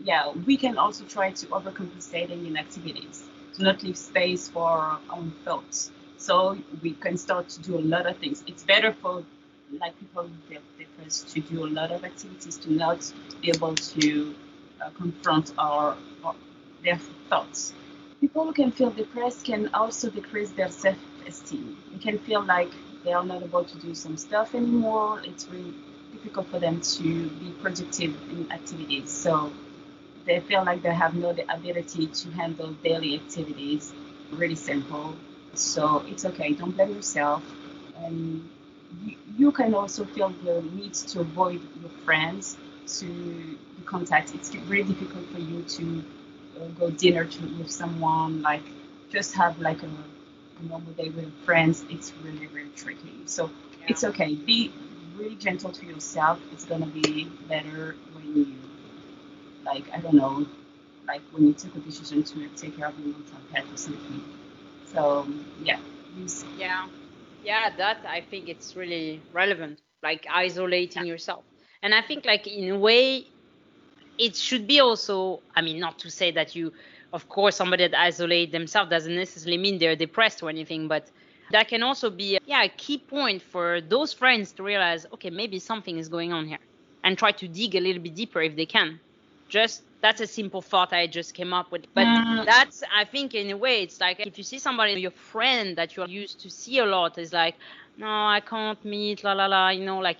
Yeah, we can also try to overcompensating in activities to not leave space for our own thoughts. So we can start to do a lot of things. It's better for like people are depressed to do a lot of activities to not be able to uh, confront our, our their thoughts. People who can feel depressed can also decrease their self-esteem. They can feel like they are not able to do some stuff anymore. It's really difficult for them to be productive in activities. So they feel like they have no ability to handle daily activities. Really simple. So it's okay. Don't blame yourself. And you, you can also feel the need to avoid your friends to contact. It's really difficult for you to uh, go dinner to, with someone, like just have like a, a normal day with friends. It's really, really tricky. So Yeah. it's okay. Be really gentle to yourself. It's gonna be better when you, like, I don't know, like when you take a decision to take care of your mental health or something. So yeah, Yeah, yeah, that I think it's really relevant, like isolating yourself. And I think, like, in a way, it should be also, I mean, not to say that you, of course, somebody that isolate themselves doesn't necessarily mean they're depressed or anything, but that can also be, yeah, a key point for those friends to realize, okay, maybe something is going on here and try to dig a little bit deeper if they can. Just that's a simple thought I just came up with. But Mm. that's, I think, in a way, it's like if you see somebody, your friend that you're used to see a lot, is like, no, I can't meet, la la la, you know, like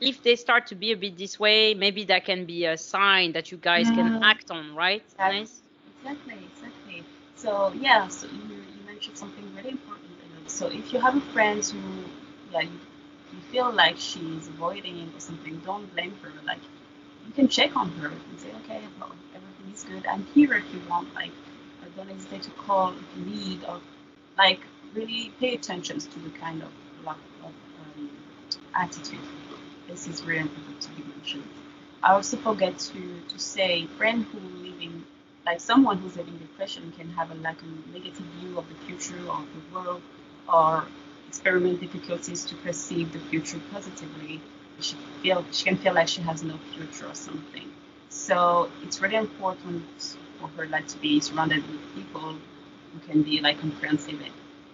if they start to be a bit this way, maybe that can be a sign that you guys can act on, right? That's- Nice. Exactly, exactly. So yeah, so you, you mentioned something really important. So if you have a friend who, yeah, you, you feel like she's avoiding it or something, don't blame her. Like you can check on her and say, okay, well, everything is good. I'm here if you want. Like, don't hesitate to call if you need, or like really pay attention to the kind of, of um, attitude. This is really important to be mentioned. I also forget to, to say friend who living like someone who's having depression can have a like a negative view of the future or the world or experiment difficulties to perceive the future positively. She feel she can feel like she has no future or something. So it's really important for her like to be surrounded with people who can be like comprehensive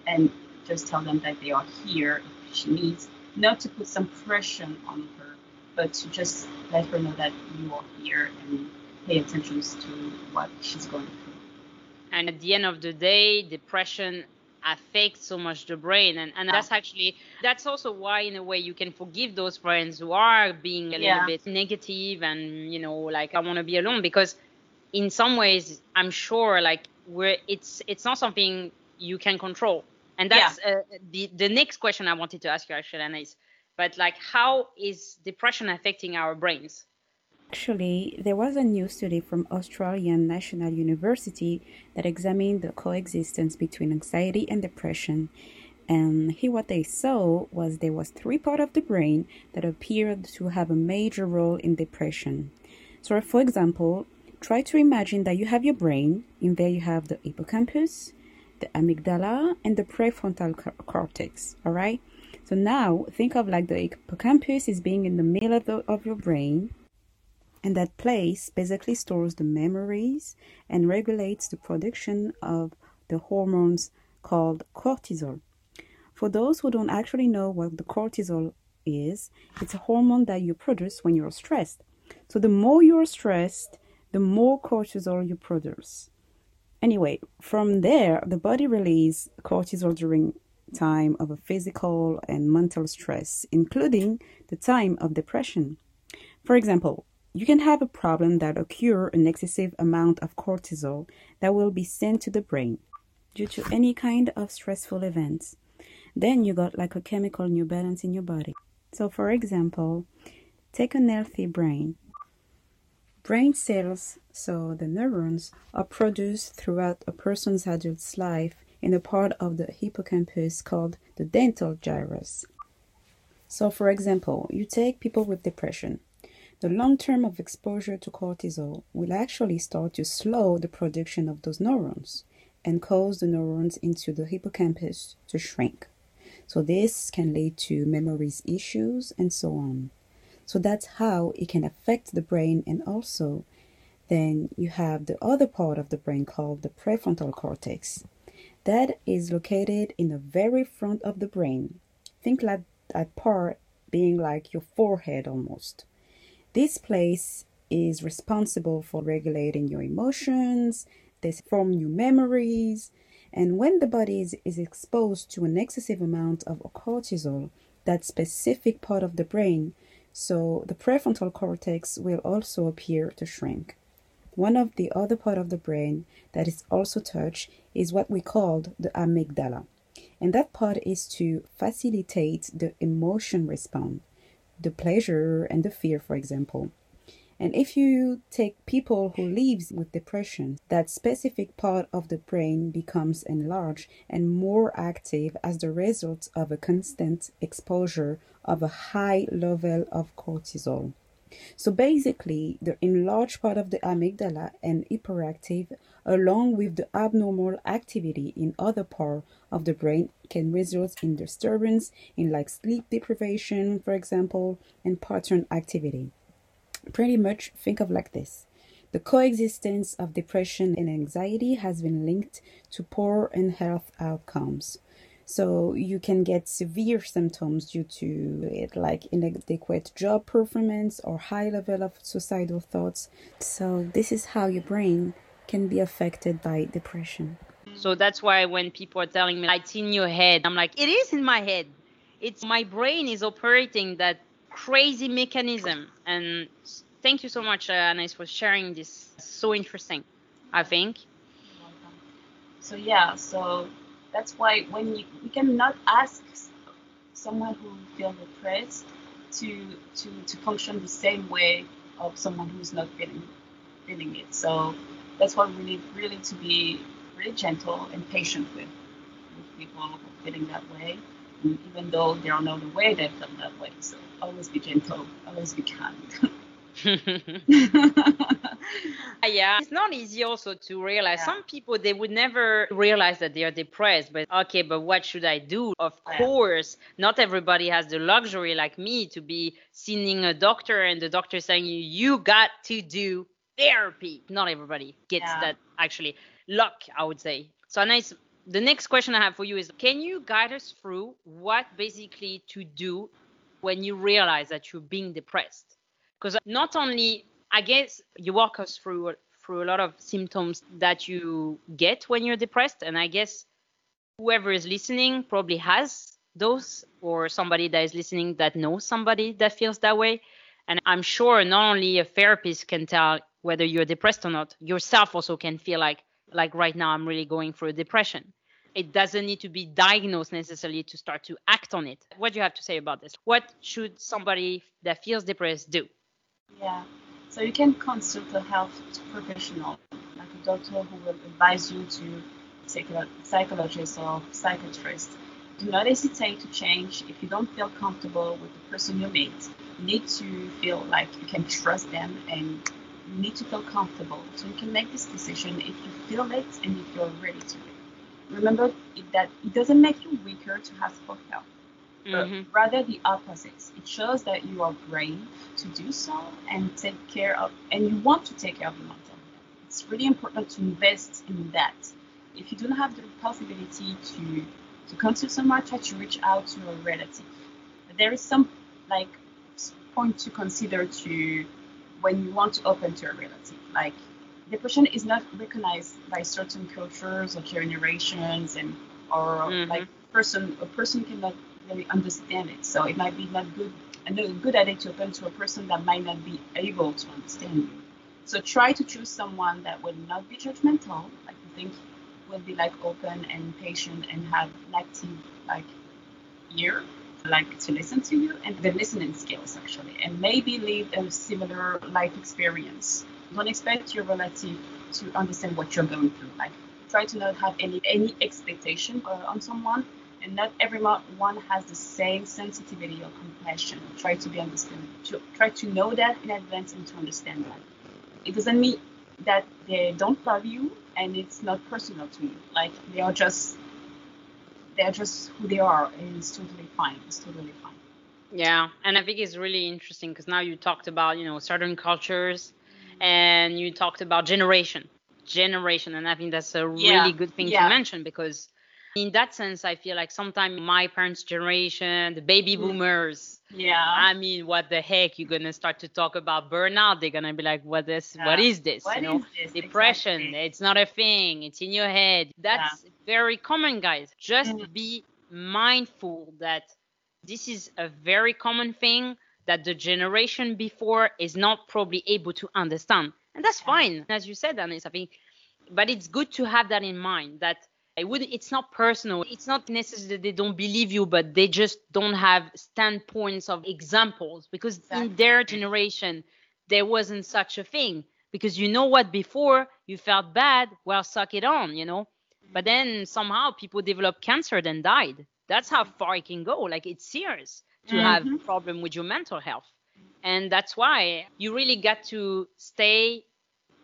and just tell them that they are here if she needs, not to put some pressure on her, but to just let her know that you are here and pay attention to what she's going through. And at the end of the day, depression affects so much the brain and, and that's actually that's also why in a way you can forgive those friends who are being a Yeah. little bit negative and you know like i want to be alone because in some ways i'm sure like we're it's it's not something you can control and that's uh, the the next question i wanted to ask you actually Anna, is but like how is depression affecting our brains Actually, there was a new study from Australian National University that examined the coexistence between anxiety and depression. And here what they saw was there was three parts of the brain that appeared to have a major role in depression. So for example, try to imagine that you have your brain, in there you have the hippocampus, the amygdala, and the prefrontal cortex. All right. So now think of like the hippocampus is being in the middle of, the, of your brain, and that place basically stores the memories and regulates the production of the hormones called cortisol. For those who don't actually know what the cortisol is, it's a hormone that you produce when you're stressed. So the more you're stressed, the more cortisol you produce. Anyway, from there, the body release cortisol during time of a physical and mental stress, including the time of depression. For example, you can have a problem that occur an excessive amount of cortisol that will be sent to the brain due to any kind of stressful events. Then you got like a chemical new balance in your body. So for example, take an healthy brain. Brain cells, so the neurons, are produced throughout a person's adult life in a part of the hippocampus called the dentate gyrus. So for example, you take people with depression. The long term of exposure to cortisol will actually start to slow the production of those neurons and cause the neurons into the hippocampus to shrink. So this can lead to memories issues and so on. So that's how it can affect the brain and also then you have the other part of the brain called the prefrontal cortex. That is located in the very front of the brain. Think like that part being like your forehead almost. This place is responsible for regulating your emotions, they form new memories, and when the body is, is exposed to an excessive amount of cortisol, that specific part of the brain, so the prefrontal cortex will also appear to shrink. One of the other part of the brain that is also touched is what we called the amygdala. And that part is to facilitate the emotion response the pleasure and the fear, for example. And if you take people who lives with depression, that specific part of the brain becomes enlarged and more active as the result of a constant exposure of a high level of cortisol. So basically, the enlarged part of the amygdala and hyperactive, along with the abnormal activity in other part of the brain, can result in disturbance in like sleep deprivation, for example, and pattern activity. Pretty much think of like this. The coexistence of depression and anxiety has been linked to poor and health outcomes. So you can get severe symptoms due to it, like inadequate job performance or high level of suicidal thoughts. So this is how your brain can be affected by depression. So that's why when people are telling me it's in your head, I'm like, it is in my head. It's my brain is operating that crazy mechanism. And thank you so much, uh, Anais, for sharing this. So interesting, I think. So yeah, so that's why when you, you cannot ask someone who feels depressed to to to function the same way of someone who's not feeling feeling it. So that's why we need really to be really gentle and patient with with people feeling that way, and even though they don't know the way they feel that way. So always be gentle, always be kind. yeah, it's not easy also to realize. Yeah. Some people they would never realize that they are depressed, but okay, but what should I do? Of yeah. course, not everybody has the luxury like me to be seeing a doctor and the doctor saying you you got to do therapy. Not everybody gets yeah. that actually. Luck, I would say. So nice. The next question I have for you is can you guide us through what basically to do when you realize that you're being depressed? Because not only I guess you walk us through through a lot of symptoms that you get when you're depressed, and I guess whoever is listening probably has those, or somebody that is listening that knows somebody that feels that way. And I'm sure not only a therapist can tell whether you're depressed or not, yourself also can feel like like right now I'm really going through a depression. It doesn't need to be diagnosed necessarily to start to act on it. What do you have to say about this? What should somebody that feels depressed do? Yeah. So you can consult a health professional, like a doctor who will advise you to a psychologist or psychiatrist. Do not hesitate to change if you don't feel comfortable with the person you meet. You need to feel like you can trust them and you need to feel comfortable so you can make this decision if you feel it and if you're ready to it. Remember that it doesn't make you weaker to ask for help mm-hmm. rather the opposite. It shows that you are brave to do so and take care of, and you want to take care of your mental health. It's really important to invest in that. If you don't have the possibility to to consult someone, try to reach out to a relative. But there is some like point to consider to when you want to open to a relative. Like depression is not recognized by certain cultures or generations and or Mhm. like person a person cannot really understand it. So it might be not good a good idea to open to a person that might not be able to understand you. So try to choose someone that will not be judgmental like you think will be like open and patient and have an active like ear like to listen to you and the listening skills actually. And maybe live a similar life experience. Don't expect your relative to understand what you're going through. Like try to not have any any expectation uh, on someone and not everyone has the same sensitivity or compassion. Try to be understand to, try to know that in advance and to understand that. It doesn't mean that they don't love you and it's not personal to you. Like they are just they're just who they are and it's totally fine. It's totally fine. Yeah, and I think it's really interesting because now you talked about you know certain cultures, and you talked about generation, generation, and I think that's a Yeah, really good thing yeah. to mention because in that sense, I feel like sometimes my parents' generation, the baby Mm. boomers, yeah I mean, what the heck? You're gonna start to talk about burnout. They're gonna be like, "What is? What Yeah. is this? What you know, is this depression. exactly? It's not a thing. It's in your head. That's very common, guys. Just Mhm. be mindful that this is a very common thing that the generation before is not probably able to understand, and that's Yeah. fine, as you said, Anais. I think, but it's good to have that in mind that it would it's not personal. It's not necessarily that they don't believe you but they just don't have standpoints of examples because in their generation there wasn't such a thing. Because you know what? Before you felt bad well suck it on you know? But then somehow people developed cancer then died. That's how far it can go. Like it's serious to have a problem with your mental health. And that's why you really got to stay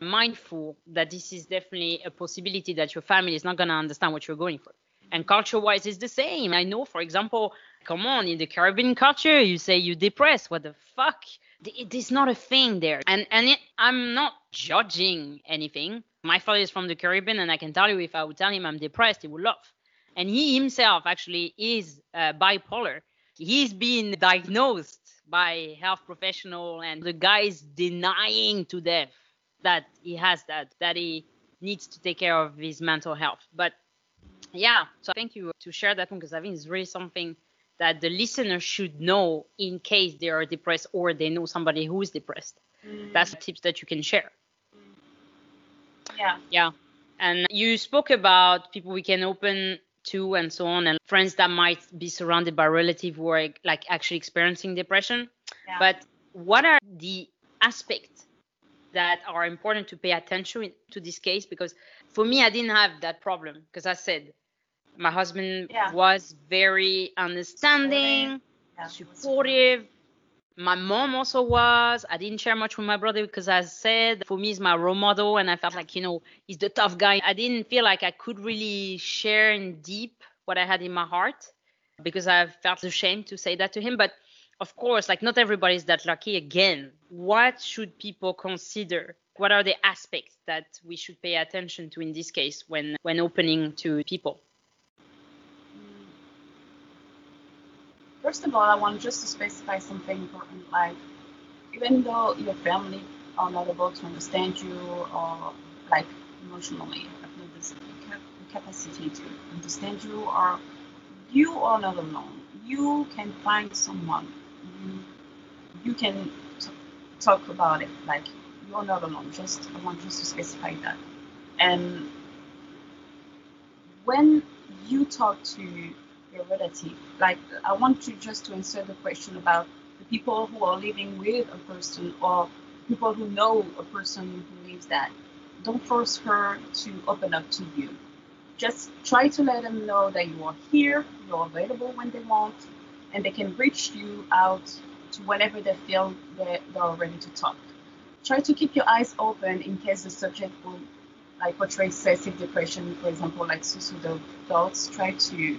mindful that this is definitely a possibility that your family is not going to understand what you're going for. And culture wise, it's the same. I know, for example, come on, in the Caribbean culture, you say you're depressed. What the fuck? It is not a thing there. And, and it, I'm not judging anything. My father is from the Caribbean, and I can tell you if I would tell him I'm depressed, he would laugh. And he himself actually is uh, bipolar. He's been diagnosed by health professional, and the guy is denying to death that he has that that he needs to take care of his mental health. But yeah so thank you to share that one because i think it's really something that the listener should know in case they are depressed or they know somebody who is depressed. Mm, that's tips that you can share. Yeah. Yeah. And you spoke about people we can open to and so on and friends that might be surrounded by relative who are like actually experiencing depression. Yeah. But what are the aspects that are important to pay attention to this case? Because for me, I didn't have that problem because I said my husband Yeah. was very understanding, yeah, supportive. My mom also was. I didn't share much with my brother because, I said, for me, he's my role model, and I felt like you know he's the tough guy. I didn't feel like I could really share in deep what I had in my heart because I felt ashamed to say that to him. But of course, like not everybody is that lucky. Again, what should people consider? What are the aspects that we should pay attention to in this case when when opening to people? First of all, I want just to specify something important. Like, even though your family are not able to understand you or like emotionally have cap- capacity to understand you, or you are not alone. You can find someone. You can talk about it. Like you are not alone. Just I want just to specify that. And when you talk to your relative, like I want you just to answer the question about the people who are living with a person or people who know a person who lives that. Don't force her to open up to you. Just try to let them know that you are here, you're available when they want, and they can reach you out to whenever they feel that they're ready to talk. Try to keep your eyes open in case the subject will like portray excessive depression, for example, like suicidal thoughts. Try to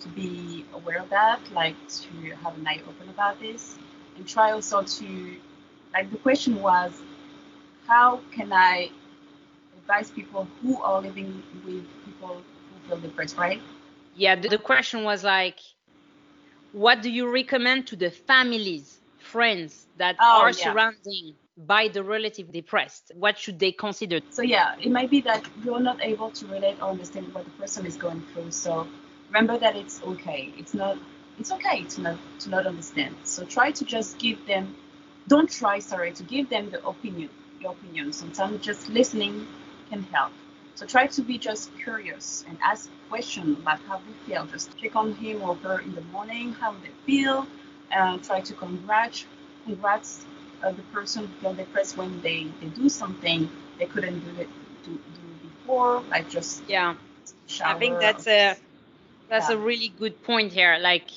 to be aware of that, like to have an eye open about this, and try also to like the question was, how can I advise people who are living with people who feel depressed, right? Yeah, the question was like, what do you recommend to the families, friends that Oh, are yeah. surrounding by the relative depressed? What should they consider? So yeah, it might be that you're not able to relate or understand what the person is going through. So remember that it's okay. It's not it's okay to not to not understand. So try to just give them don't try sorry to give them the opinion your opinion. Sometimes just listening can help. So try to be just curious and ask questions about how they feel. Just check on him or her in the morning, how they feel, and try to congratulate congrats uh, the person who feel depressed when they, they do something they couldn't do it do, do before, like just yeah. I think that's a that's Yeah. a really good point here. Like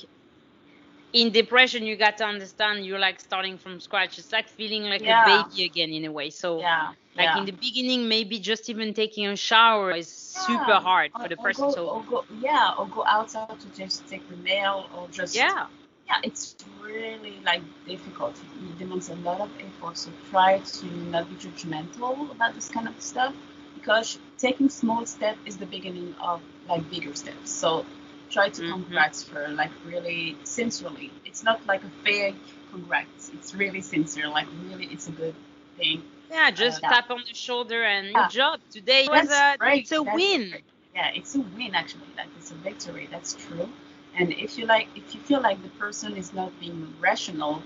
in depression, you got to understand you're like starting from scratch. It's like feeling like Yeah. a baby again in a way. So yeah. like yeah. in the beginning, maybe just even taking a shower is super hard or- for the or person. go- so go, yeah, or go outside to just take the mail or just yeah, yeah, it's really like difficult. It demands a lot of effort. So try to not be judgmental about this kind of stuff because taking small step is the beginning of like bigger steps. So try to Mhm. congrats her like really sincerely. It's not like a fake congrats. It's really sincere. Like really, it's a good thing. yeah, just yeah. tap on the shoulder and Yeah. good job today. was a, great. it's a That's win. great. Yeah, it's a win actually. Like it's a victory. That's true. And if you like, if you feel like the person is not being rational,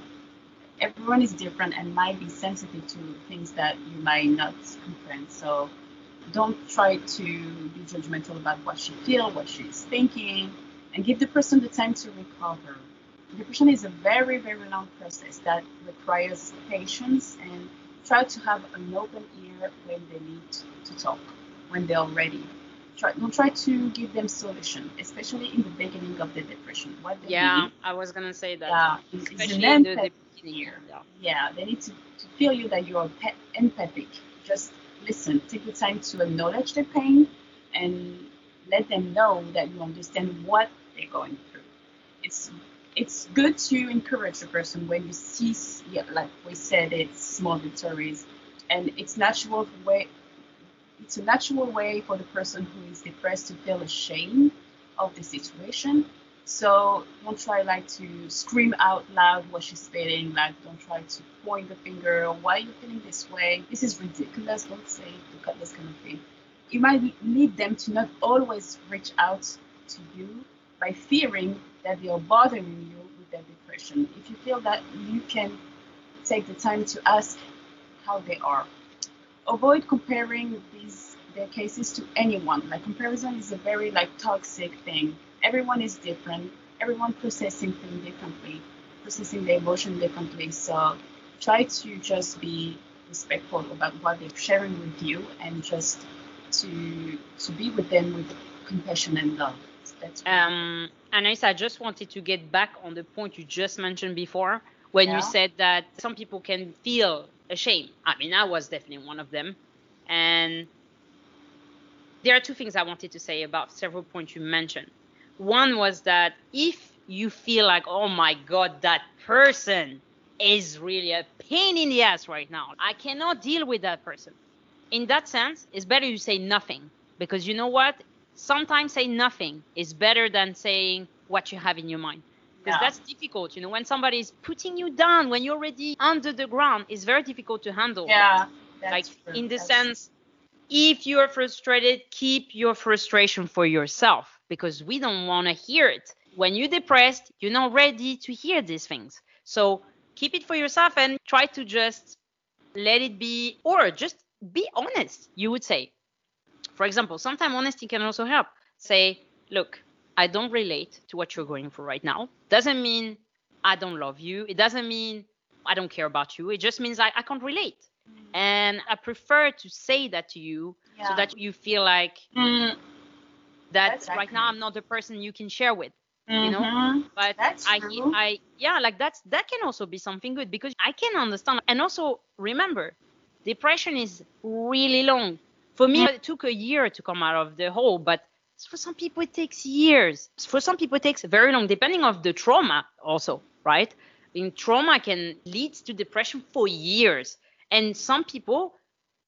everyone is different and might be sensitive to things that you might not comprehend. So don't try to be judgmental about what she feels, what she's thinking, and give the person the time to recover. Depression is a very, very long process that requires patience and try to have an open ear when they need to talk, when they're ready. Try, don't try to give them solution, especially in the beginning of the depression. What they Yeah, need, I was gonna say that. yeah, Especially in the, the beginning. Yeah. Yeah, they need to, to feel you that you're pe- empathic. Just listen, take the time to acknowledge their pain and let them know that you understand what they're going through. It's it's good to encourage the person when you see, yeah, like we said, it's small victories, and it's natural way. It's a natural way for the person who is depressed to feel ashamed of the situation. So don't try like to scream out loud what she's feeling. Like don't try to point the finger. Why are you feeling this way? This is ridiculous. Don't say look at this kind of thing. You might need them to not always reach out to you by fearing that they are bothering you with their depression. If you feel that you can take the time to ask how they are. Avoid comparing these their cases to anyone. Like comparison is a very like toxic thing. Everyone is different. Everyone processing things differently, processing the emotion differently. So try to just be respectful about what they're sharing with you and just to to be with them with compassion and love. That's Um, Anais, I just wanted to get back on the point you just mentioned before when Yeah. you said that some people can feel ashamed. I mean, I was definitely one of them. And there are two things I wanted to say about several points you mentioned. One was that if you feel like, oh my God, that person is really a pain in the ass right now, I cannot deal with that person. In that sense, it's better you say nothing because you know what? Sometimes saying nothing is better than saying what you have in your mind because Yeah. that's difficult. You know, when somebody is putting you down, when you're already under the ground, it's very difficult to handle. yeah. Like true. in the That's sense if you're frustrated keep your frustration for yourself because we don't want to hear it. When you're depressed you're not ready to hear these things. So keep it for yourself and try to just let it be or just be honest you would say. For example sometimes honesty can also help. Say look i don't relate to what you're going through right now. Doesn't mean i don't love you. It doesn't mean i don't care about you. It just means i, I can't relate. And I prefer to say that to you so that you feel like Mm, that That's right now. I'm not the person you can share with. You know? mhm. But That's I, true. I, yeah, like that's that can also be something good because I can understand. And also remember, depression is really long. For me, it took a year to come out of the hole, but for some people it takes years. For some people it takes very long, depending of the trauma also, right? In trauma can lead to depression for years. And some people,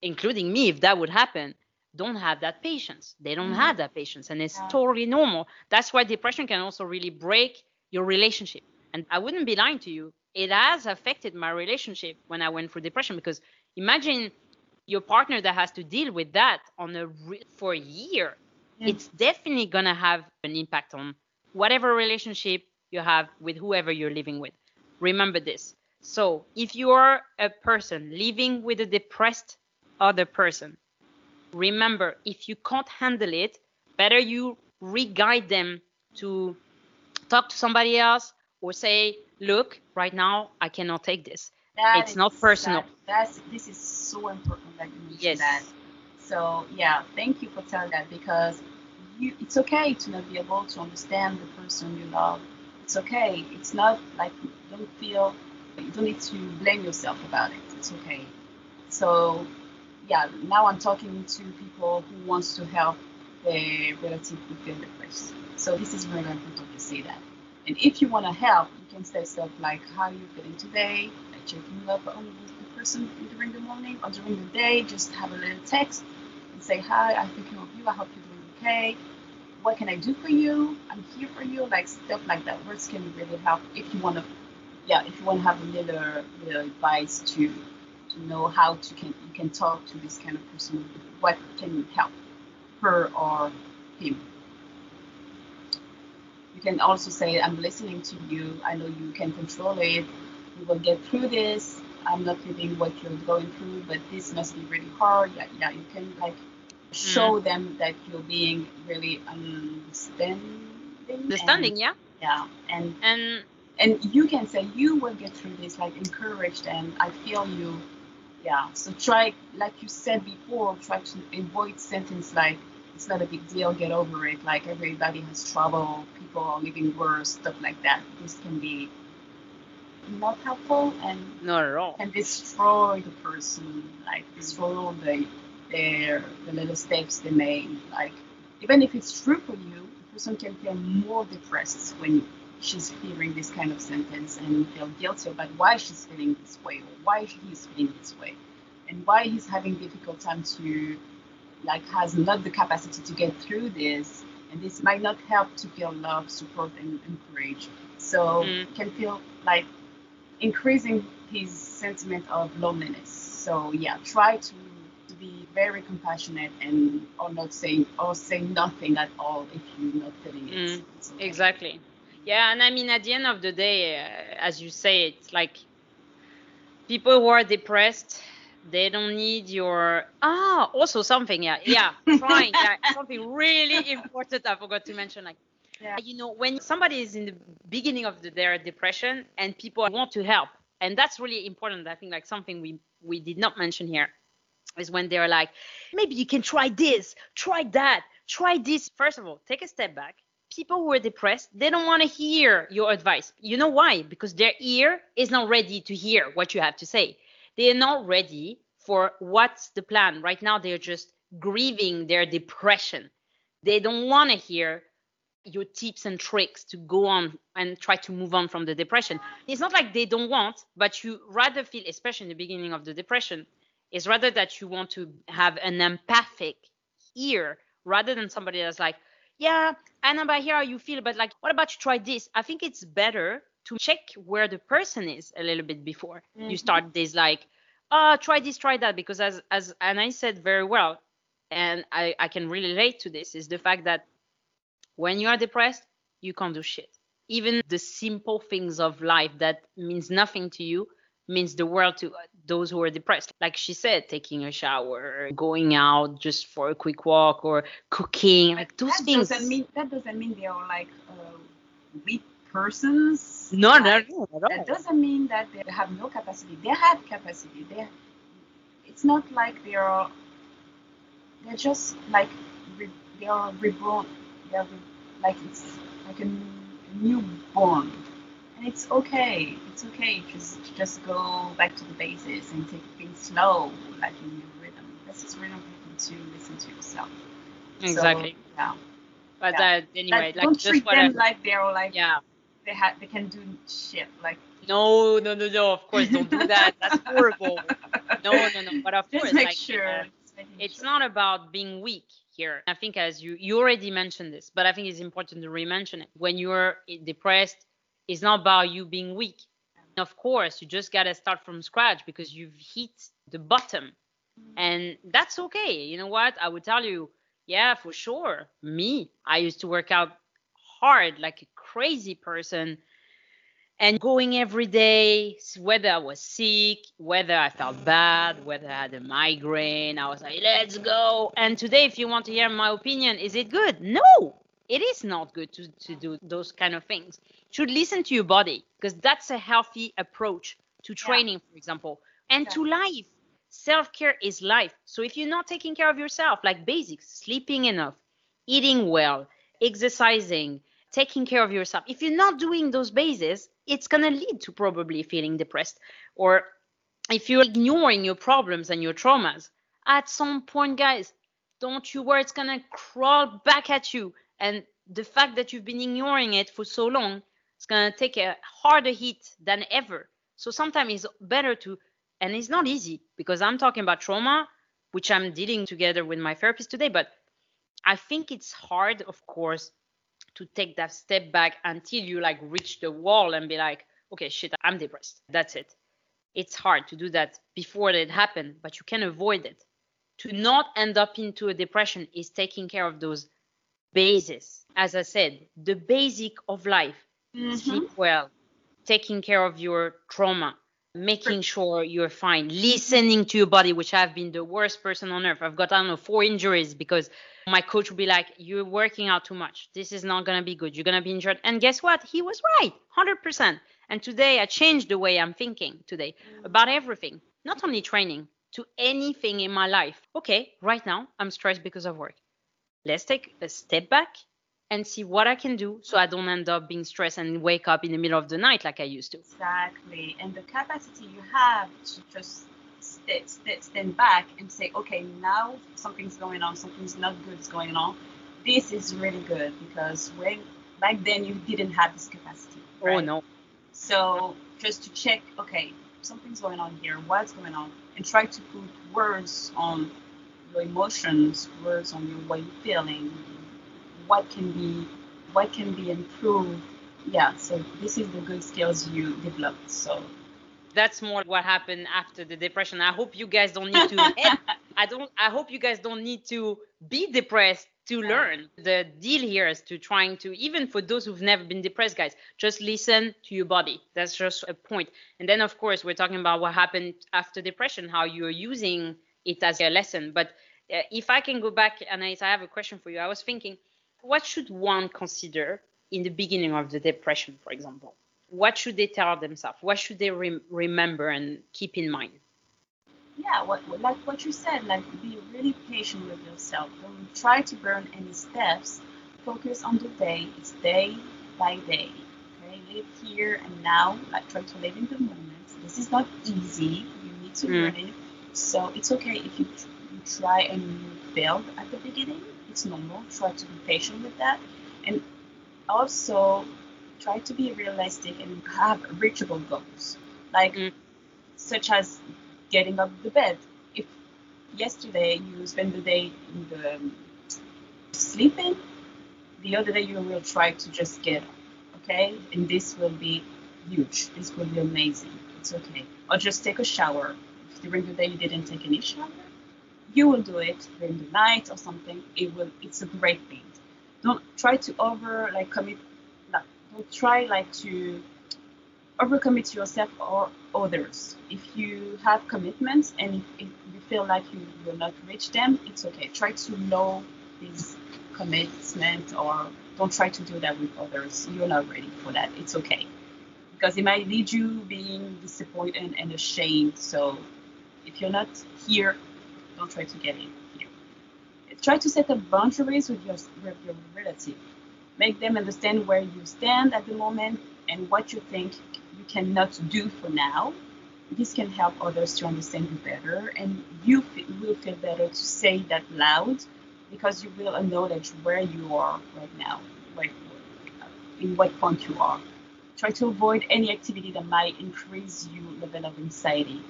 including me, if that would happen, don't have that patience. They don't Mhm. have that patience, and it's Yeah. totally normal. That's why depression can also really break your relationship. And I wouldn't be lying to you. it has affected my relationship when I went through depression because imagine your partner that has to deal with that on a re- for a year. Yeah. It's definitely gonna have an impact on whatever relationship you have with whoever you're living with. Remember this. So if you are a person living with a depressed other person, remember if you can't handle it, better you re-guide them to talk to somebody else or say, look, right now I cannot take this. That It's not personal. that- that's this is so important that you mentioned Yes. that. So yeah, thank you for telling that because you it's okay to not be able to understand the person you love. It's okay. It's not like don't feel you don't need to blame yourself about it. It's okay. So yeah, now I'm talking to people who wants to help their relative who feel depressed. So this is really important to say that. And if you want to help, you can say stuff like, "How are you feeling today?" Like checking up on the person during the morning or during the day. Just have a little text and say, "Hi, I'm thinking of you. I hope you're doing okay. What can I do for you? I'm here for you." Like stuff like that. Words can really help if you want to. Yeah, if you want to have a little, little advice to to know how to can you can talk to this kind of person, what can you help her or him. You can also say, I'm listening to you. I know you can control it. We will get through this. I'm not living what you're going through, but this must be really hard. Yeah, yeah. You can like show mm. them that you're being really understanding. Understanding, and- yeah. yeah, and And and you can say you will get through this like encouraged and i feel you yeah so try like you said before try to avoid sentence like it's not a big deal get over it like everybody has trouble people are living worse stuff like that this can be not helpful and not at all. can destroy the person like destroy all the their the little steps they made like even if it's true for you the person can feel more depressed when she's hearing this kind of sentence and feel guilty about why she's feeling this way or why he's feeling this way and why he's having difficult time to like has not the capacity to get through this and this might not help to feel love support and encourage so Mm. it can feel like increasing his sentiment of loneliness so yeah try to to be very compassionate and or not say or say nothing at all if you're not feeling it Mm, It's okay. Exactly. Yeah, and I mean, at the end of the day, uh, as you say, it's like people who are depressed, they don't need your ah. Also, something, yeah, yeah, trying, yeah, something really important I forgot to mention, like. Yeah. You know, when somebody is in the beginning of the, their depression and people want to help, and that's really important. I think like something we we did not mention here is when they're like, maybe you can try this, try that, try this. First of all, take a step back. People who are depressed, they don't want to hear your advice. You know why? Because their ear is not ready to hear what you have to say. They are not ready for what's the plan. Right now, they're just grieving their depression. They don't want to hear your tips and tricks to go on and try to move on from the depression. It's not like they don't want, but you rather feel, especially in the beginning of the depression, is rather that you want to have an empathic ear rather than somebody that's like, yeah, I know about here how you feel, but like, what about you try this? I think it's better to check where the person is a little bit before you Mhm. start this like, oh, try this, try that, because as as and I said very well, and I I can really relate to this is the fact that when you are depressed, you can't do shit. Even the simple things of life that means nothing to you means the world to those who are depressed. Like she said, taking a shower, going out just for a quick walk, or cooking, like those that things. doesn't mean that doesn't mean they are like uh, weak persons. no, no, no. That doesn't mean that they have no capacity. They have capacity. They, it's not like they are. They're just like re, they are reborn. They are re, like it's like a newborn, and it's okay. It's okay. Just just go back to the basics and take things slow, like in your rhythm. This is really important to listen to yourself. So, Exactly. yeah. But yeah. that anyway, Like, like don't just treat what them I, like they're all like yeah. they have they can do shit like No, no, no, no. Of course, don't do that. That's horrible. No, no, no. But of just course, like, sure uh, it's sure. not about being weak here. I think as you you already mentioned this, but I think it's important to re-mention it. When you're depressed, it's not about you being weak. Of course, you just got to start from scratch because you've hit the bottom. And that's okay. You know what? I would tell you, yeah, for sure. Me, I used to work out hard like a crazy person and going every day, whether I was sick, whether I felt bad, whether I had a migraine, I was like, let's go. And today, if you want to hear my opinion, is it good? No, it is not good to, to do those kind of things. You should listen to your body because that's a healthy approach to training, yeah. for example, and to life. Self care is life. So if you're not taking care of yourself, like basics, sleeping enough, eating well, exercising, taking care of yourself, if you're not doing those bases, it's going to lead to probably feeling depressed. Or if you're ignoring your problems and your traumas, at some point, guys, don't you worry, it's going to crawl back at you. And the fact that you've been ignoring it for so long, it's going to take a harder hit than ever. So sometimes it's better to, and it's not easy because I'm talking about trauma, which I'm dealing together with my therapist today, but I think it's hard, of course, to take that step back until you like reach the wall and be like, okay, shit, I'm depressed. That's it. It's hard to do that before it happened, but you can avoid it. To not end up into a depression is taking care of those bases. As I said, the basic of life. Mm-hmm. Sleep well, taking care of your trauma, making sure you're fine, listening to your body, which I've been the worst person on earth. I've got, I don't know, four injuries because my coach would be like, You're working out too much. This is not going to be good. You're going to be injured. And guess what? He was right, 100%. And today I changed the way I'm thinking today about everything, not only training, to anything in my life. Okay, right now I'm stressed because of work. Let's take a step back and see what I can do so I don't end up being stressed and wake up in the middle of the night like I used to. Exactly. And the capacity you have to just st- stand back and say, okay, now something's going on, something's not good is going on. This is really good because when back then you didn't have this capacity. Oh, right? Oh no. So just to check, okay, something's going on here. What's going on? And try to put words on your emotions, words on your way feeling, what can be what can be improved. Yeah, so this is the good skills you developed. So that's more what happened after the depression. I hope you guys don't need to I don't I hope you guys don't need to be depressed to learn. The deal here is to trying to even for those who've never been depressed guys, just listen to your body. That's just a point. And then of course we're talking about what happened after depression, how you're using it as a lesson. But if I can go back and I, have a question for you. I was thinking what should one consider in the beginning of the depression, for example? What should they tell themselves? What should they re- remember and keep in mind? Yeah, what, like what you said, like be really patient with yourself. Don't try to burn any steps. Focus on the day. It's day by day. Okay, live here and now. Like try to live in the moment. This is not easy. You need to mm. learn it. So it's okay if you try and failed at the beginning it's normal. Try to be patient with that. And also try to be realistic and have reachable goals. Like mm. such as getting up the bed. If yesterday you spend the day in the um, sleeping, the other day you will try to just get up. Okay? And this will be huge. This will be amazing. It's okay. Or just take a shower. If during the day you didn't take any shower, you will do it during the night or something, it will it's a great thing. Don't try to over like commit like, don't try like to overcommit yourself or others. If you have commitments and if, if you feel like you will not reach them, it's okay. Try to know these commitments or don't try to do that with others. You're not ready for that. It's okay. Because it might lead you being disappointed and ashamed. So if you're not here don't try to get in here. Try to set up boundaries with your, with your relative. Make them understand where you stand at the moment and what you think you cannot do for now. This can help others to understand you better, and you will feel better to say that loud because you will acknowledge where you are right now, in what point you are. Try to avoid any activity that might increase your level of anxiety.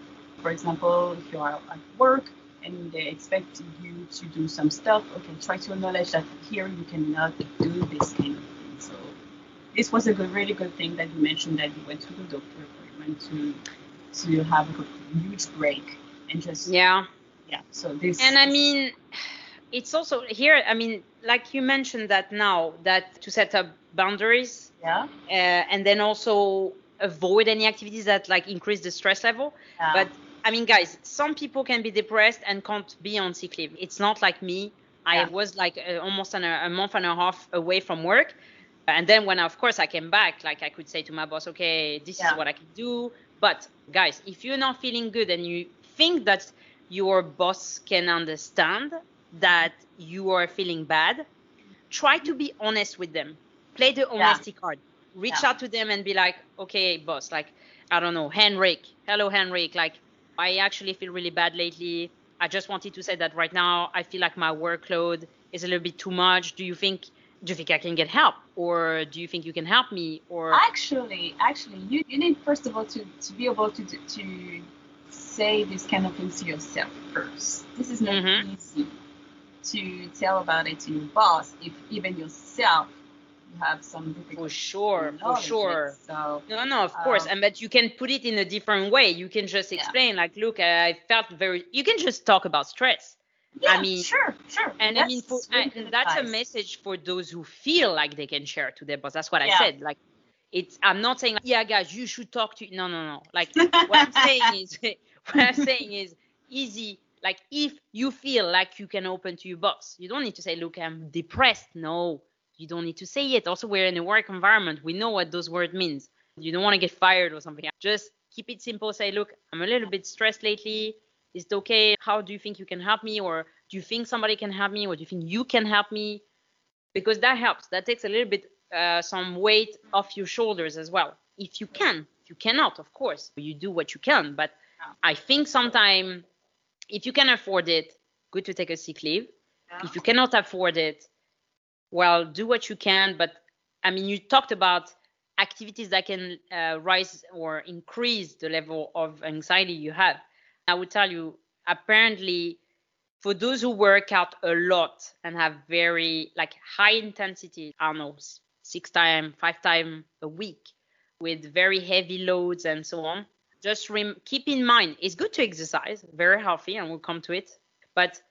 For example, if you are at work, and they expect you to do some stuff, okay, try to acknowledge that here you cannot do this kind of thing. So this was a good, really good thing that you mentioned that you went to the doctor, appointment to to have a huge break and just Yeah. yeah. So this And I mean, it's also here, I mean, like you mentioned that now, that to set up boundaries yeah, uh, and then also avoid any activities that like increase the stress level. yeah. But I mean, guys, some people can be depressed and can't be on sick leave. It's not like me. I Yeah. was like uh, almost an, a month and a half away from work. And then when, of course, I came back, like I could say to my boss, okay, this Yeah. is what I can do. But guys, if you're not feeling good and you think that your boss can understand that you are feeling bad, try to be honest with them. Play the honesty card. Reach Yeah. out to them and be like, okay, boss, like, I don't know, Henrik. Hello, Henrik. Like, I actually feel really bad lately. I just wanted to say that right now I feel like my workload is a little bit too much. Do you think do you think I can get help? Or do you think you can help me? Or actually actually you, you need first of all to, to be able to to say these kind of things to yourself first this is not Mhm. easy to tell about it to your boss if even yourself you have some for sure, for sure. so No, no, of course. Um, and but you can put it in a different way. You can just Yeah. explain, like, look, I felt very. You can just talk about stress. yeah mean- sure sure And I mean, for, That's and that's a message for those who feel like they can share to their boss. That's what I said. Like, it's. I'm not saying, yeah, guys, you should talk to. No, no, no. Like, what I'm saying is, what I'm saying is, easy. Like, if you feel like you can open to your boss, you don't need to say, look, I'm depressed. No, you don't need to say it. Also, we're in a work environment. We know what those words means. You don't want to get fired or something. Just keep it simple. Say, look, I'm a little bit stressed lately. Is it okay? How do you think you can help me? Or do you think somebody can help me? Or do you think you can help me? Because that helps. That takes a little bit uh, some weight off your shoulders as well. If you can, if you cannot, of course, you do what you can. But I think sometimes if you can afford it, good to take a sick leave. If you cannot afford it, well, do what you can. But I mean, you talked about activities that can uh, rise or increase the level of anxiety you have. I would tell you, apparently, for those who work out a lot and have very like high intensity, I don't know, six time, five time a week with very heavy loads and so on, just rem- keep in mind it's good to exercise, very healthy, and we'll come to it, but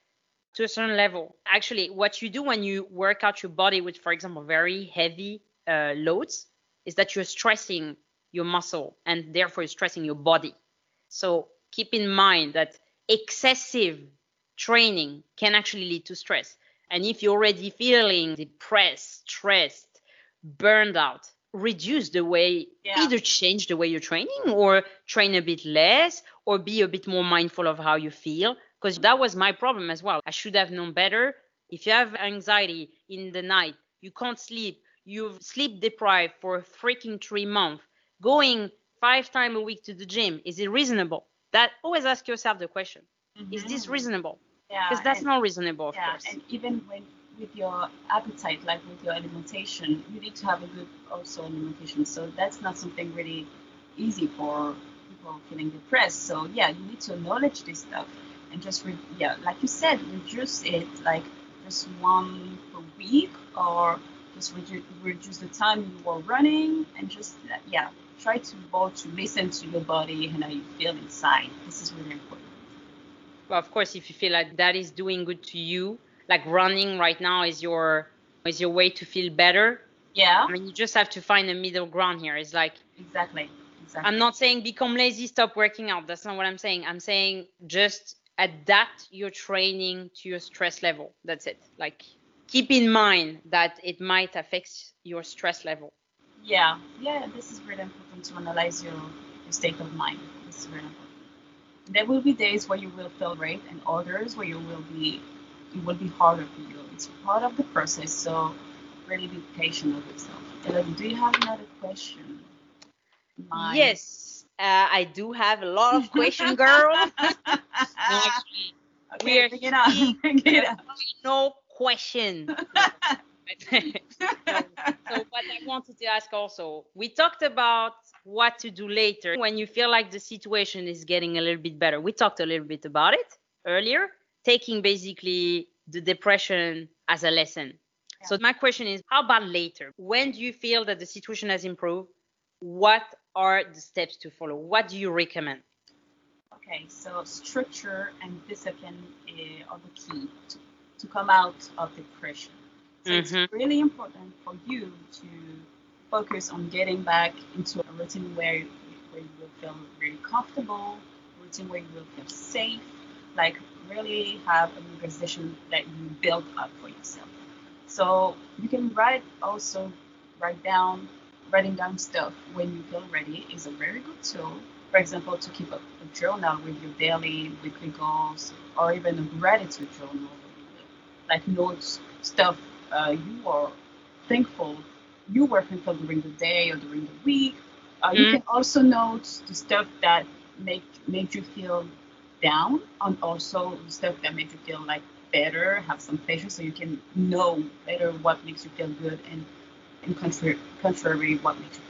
to a certain level. Actually, what you do when you work out your body with, for example, very heavy uh, loads, is that you're stressing your muscle and therefore you're stressing your body. So keep in mind that excessive training can actually lead to stress. And if you're already feeling depressed, stressed, burned out, reduce the way, Yeah. either change the way you're training or train a bit less or be a bit more mindful of how you feel. Because that was my problem as well. I should have known better. If you have anxiety in the night, you can't sleep, you've sleep deprived for freaking three months, going five times a week to the gym, is it reasonable? That always ask yourself the question: Is this Mhm. reasonable? yeah Because that's and- not reasonable, of yeah, course. and even when with your appetite, like with your alimentation, you need to have a good also alimentation. So that's not something really easy for people feeling depressed. So yeah, you need to acknowledge this stuff and just re- yeah, like you said, reduce it like just one per week or just reduce reduce the time you are running and just yeah, try to both to listen to your body and how you feel inside. This is really important. Well, of course, if you feel like that is doing good to you, like running right now is your is your way to feel better. Yeah, I mean, you just have to find a middle ground here. It's like exactly. Exactly. I'm not saying become lazy, stop working out. That's not what I'm saying. I'm saying just adapt your training to your stress level. That's it. Like keep in mind that it might affect your stress level. Yeah, yeah, this is really important to analyze your, your state of mind. This is really important. There will be days where you will feel great and others where you will be it will be harder for you. It's part of the process, so really be patient with yourself. Elodie, do you have another question? Mine. Yes, uh, I do have a lot of question, girl. Actually, okay, we're bring it on. Bring it on. no question. so, so what I wanted to ask also, we talked about what to do later when you feel like the situation is getting a little bit better. We talked a little bit about it earlier, taking basically the depression as a lesson. So my question is, how about later? When do you feel that the situation has improved? What are the steps to follow? What do you recommend? Okay, so structure and discipline eh, are the key to, to come out of depression. So Mhm. it's really important for you to focus on getting back into a routine where, where you will feel really comfortable, routine where you will feel safe, like really have an organization that you build up for yourself. So you can write also write down writing down stuff when you feel ready is a very good tool. For example, to keep a, a journal with your daily, weekly goals, or even a gratitude journal, like notes stuff uh, you are thankful you were thankful during the day or during the week. Uh, You Mm. can also note the stuff that make made you feel down, and also the stuff that made you feel like better, have some pleasure, so you can know better what makes you feel good and and contrary, contrary what you feel.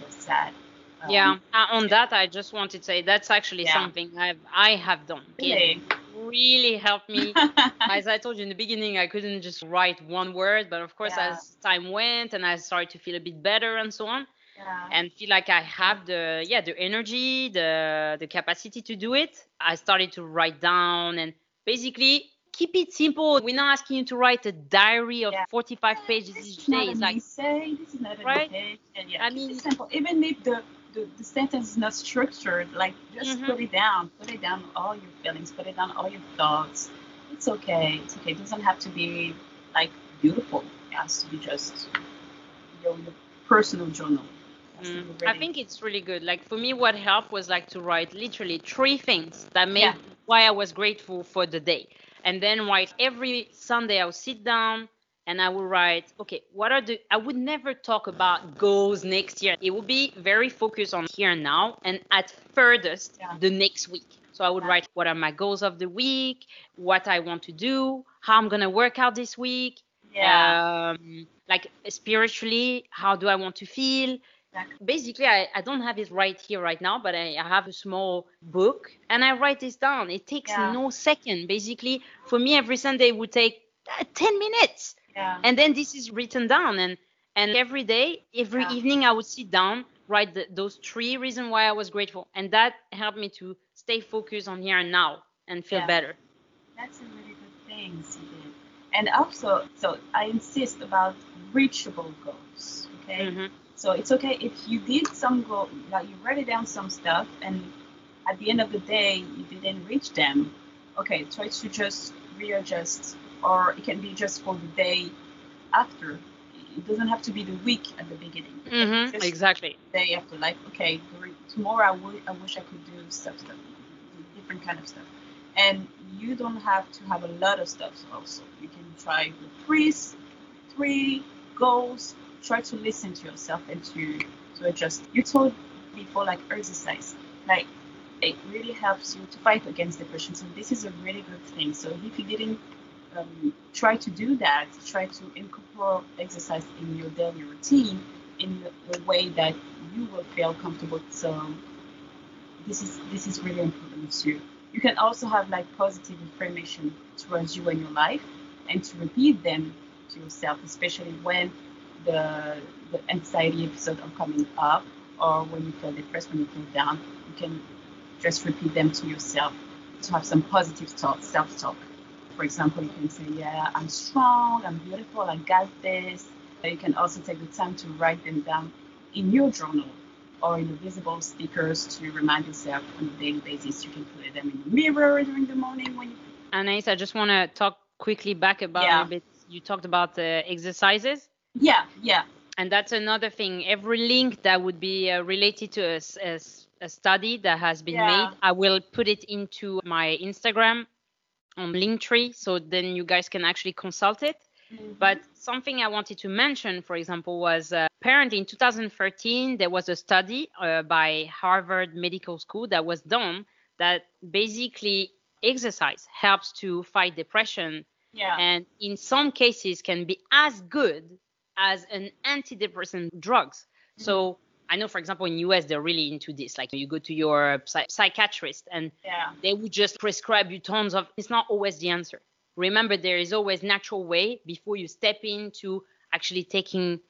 Um, yeah, uh, on that, I just wanted to say that's actually Yeah. something I've I have done. It Really. really helped me. As I told you in the beginning, I couldn't just write one word, but of course, Yeah. as time went and I started to feel a bit better and so on, yeah. and feel like I have the yeah the energy, the the capacity to do it, I started to write down and basically keep it simple. We're not asking you to write a diary of Yeah. 45 pages This each day. It's like essay. This is not Right? essay. And yeah, I mean- simple. Even if the, the, the sentence is not structured, like just Mhm. put it down. Put it down all your feelings. Put it down all your thoughts. It's okay. It's okay. It doesn't have to be like beautiful. It has to be just your, your personal journal. It has to Mm, I think it's really good. Like for me, what helped was like to write literally three things that made Yeah. why I was grateful for the day, and then write every Sunday. I'll sit down and I will write. Okay, what are the? I would never talk about goals next year. It would be very focused on here and now, and at furthest Yeah. the next week. So I would Yeah. write what are my goals of the week, what I want to do, how I'm gonna work out this week, yeah. um, like spiritually, how do I want to feel? Basically, I, I don't have it right here right now, but I, I have a small book and I write this down. It takes Yeah. no second. Basically, for me, every Sunday would take uh, 10 minutes. yeah. And then this is written down. And, and every day, every Yeah. evening, I would sit down, write the, those three reasons why I was grateful. And that helped me to stay focused on here and now and feel Yeah. better. That's a really good thing. And also, so I insist about reachable goals. Okay. Mhm. So it's okay if you did some goal, like you write it down some stuff, and at the end of the day you didn't reach them. Okay, try to just readjust, or it can be just for the day after. It doesn't have to be the week at the beginning. Mhm, Exactly. day after, like okay, tomorrow I wish I could do stuff, stuff, different kind of stuff. And you don't have to have a lot of stuff. Also, you can try with three, three goals. Try to listen to yourself and to to adjust. You told before like exercise, like it really helps you to fight against depression. So this is a really good thing. So if you didn't um, try to do that, try to incorporate exercise in your daily routine in a way that you will feel comfortable. So this is this is really important too. You can also have like positive affirmation towards you and your life, and to repeat them to yourself, especially when the the anxiety episodes are coming up, or when you feel depressed, when you feel down. You can just repeat them to yourself to have some positive talk, self-talk. For example, you can say, "Yeah, I'm strong. I'm beautiful. I got this." You can also take the time to write them down in your journal or in the visible stickers to remind yourself on a daily basis. You can put them in the mirror during the morning when you. Anais, I just want to talk quickly back about Yeah. a bit. You talked about the exercises, Yeah, yeah, and that's another thing. Every link that would be uh, related to a study that has been Yeah. made, I will put it into my Instagram on Linktree, so then you guys can actually consult it. But something I wanted to mention, for example, was uh, apparently in 2013 there was a study uh, by Harvard Medical School that was done that basically exercise helps to fight depression yeah, and in some cases can be as good as an antidepressant drugs. Mm-hmm. So I know, for example, in US they're really into this. Like you go to your psy- psychiatrist and yeah, they would just prescribe you tons of. It's not always the answer. Remember, there is always natural way before you step into actually taking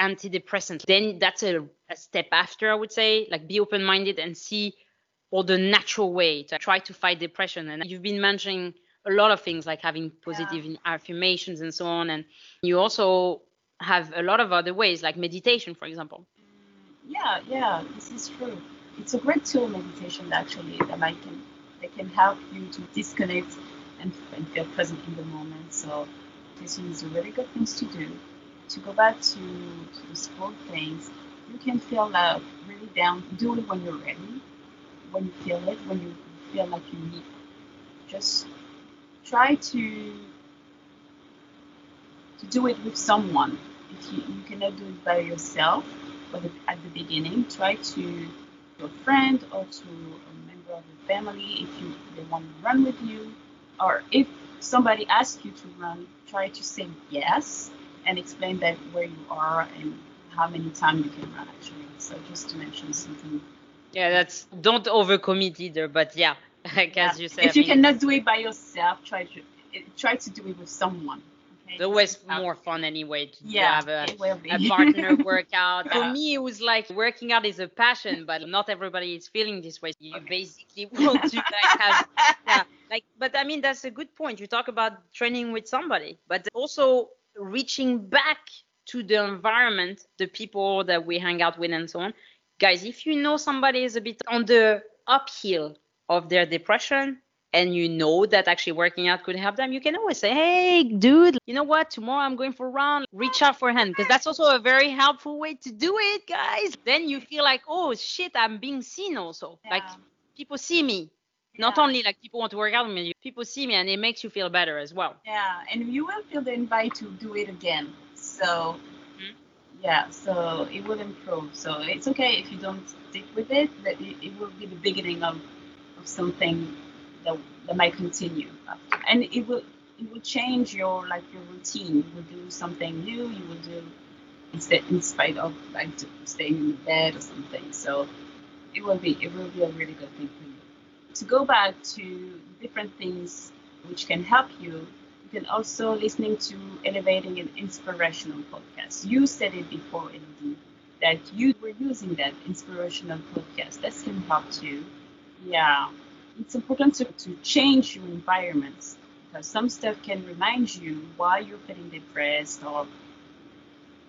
antidepressant, then that's a, a step after, I would say. Like be open minded and see all the natural way to try to fight depression. And you've been mentioning a lot of things like having positive yeah. affirmations and so on. And you also have a lot of other ways, like meditation, for example. Yeah, yeah, this is true. It's a great tool, meditation, actually, that I can that can help you to disconnect and, and feel present in the moment. So this is a really good things to do. To go back to, to the sport things, you can feel uh, really down. Do it when you're ready, when you feel it, when you feel like you need. Just try to to do it with someone. If you, you cannot do it by yourself, but at the beginning, try to to a friend or to a member of your family if you they want to run with you, or if somebody asks you to run, try to say yes and explain that where you are and how many times you can run actually. So just to mention something. Yeah, that's don't overcommit either, but yeah, like yeah. as you said. If you cannot do it by yourself, try to eh, try to do it with someone. It's always more fun anyway to yeah, have a, a partner workout. yeah. For me, it was like working out is a passion, but not everybody is feeling this way. You okay. basically want to like have, yeah, like, but I mean, that's a good point. You talk about training with somebody, but also reaching back to the environment, the people that we hang out with, and so on. Guys, if you know somebody is a bit on the uphill of their depression, and you know that actually working out could help them, you can always say, Hey, dude, you know what? Tomorrow I'm going for a run. Reach out for a hand because that's also a very helpful way to do it, guys. Then you feel like, Oh shit, I'm being seen also. Yeah. Like people see me. Yeah. Not only like people want to work out with me, people see me and it makes you feel better as well. Yeah, and you will feel the invite to do it again. So mm-hmm. yeah, so it will improve. So it's okay if you don't stick with it, but it, it will be the beginning of, of something that, that might continue. And it will it will change your like your routine. You will do something new you will do instead in spite of like staying in bed or something. So it will be it will be a really good thing for you. To go back to different things which can help you you can also listening to elevating an inspirational podcast. You said it before Elodie, that you were using that inspirational podcast. That can help too yeah it's important to, to change your environments because some stuff can remind you why you're feeling depressed or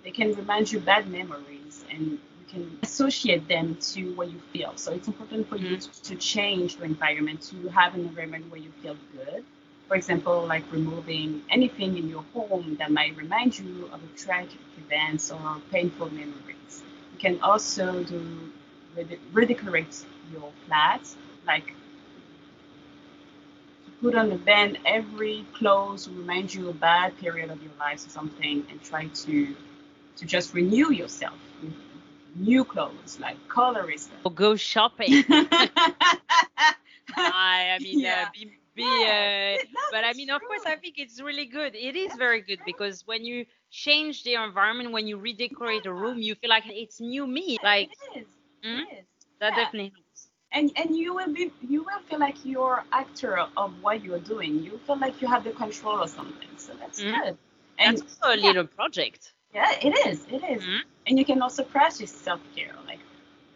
they can remind you bad memories and you can associate them to what you feel. So it's important for mm-hmm. you to, to change your environment to have an environment where you feel good. For example, like removing anything in your home that might remind you of a tragic events or painful memories. You can also do redecorate your flat, like put on a band every clothes remind you a bad period of your life or something and try to to just renew yourself with new clothes like colorist or go shopping I, I mean uh, yeah. uh, be, be yeah. uh, but I mean true. of course I think it's really good it is very good because when you change the environment when you redecorate a room you feel like it's new me like it is. Mm-hmm. It is. that definitely and and you will be you will feel like you're actor of what you're doing you feel like you have the control or something so that's mm-hmm. good and that's also a yeah. little project yeah it is it is. Mm-hmm. and you can also practice self-care like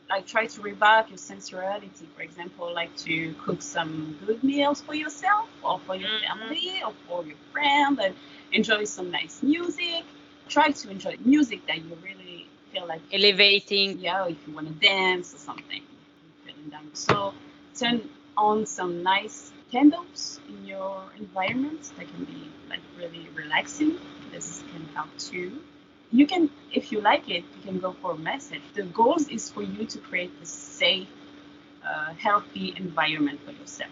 like try to revive your sensuality for example like to cook some good meals for yourself or for your mm-hmm. family or for your friend and enjoy some nice music try to enjoy music that you really feel like elevating yeah if you want to dance or something them. So turn on some nice candles in your environment that can be like really relaxing. This can help too. You can, if you like it, you can go for a massage. The goal is for you to create a safe, uh, healthy environment for yourself.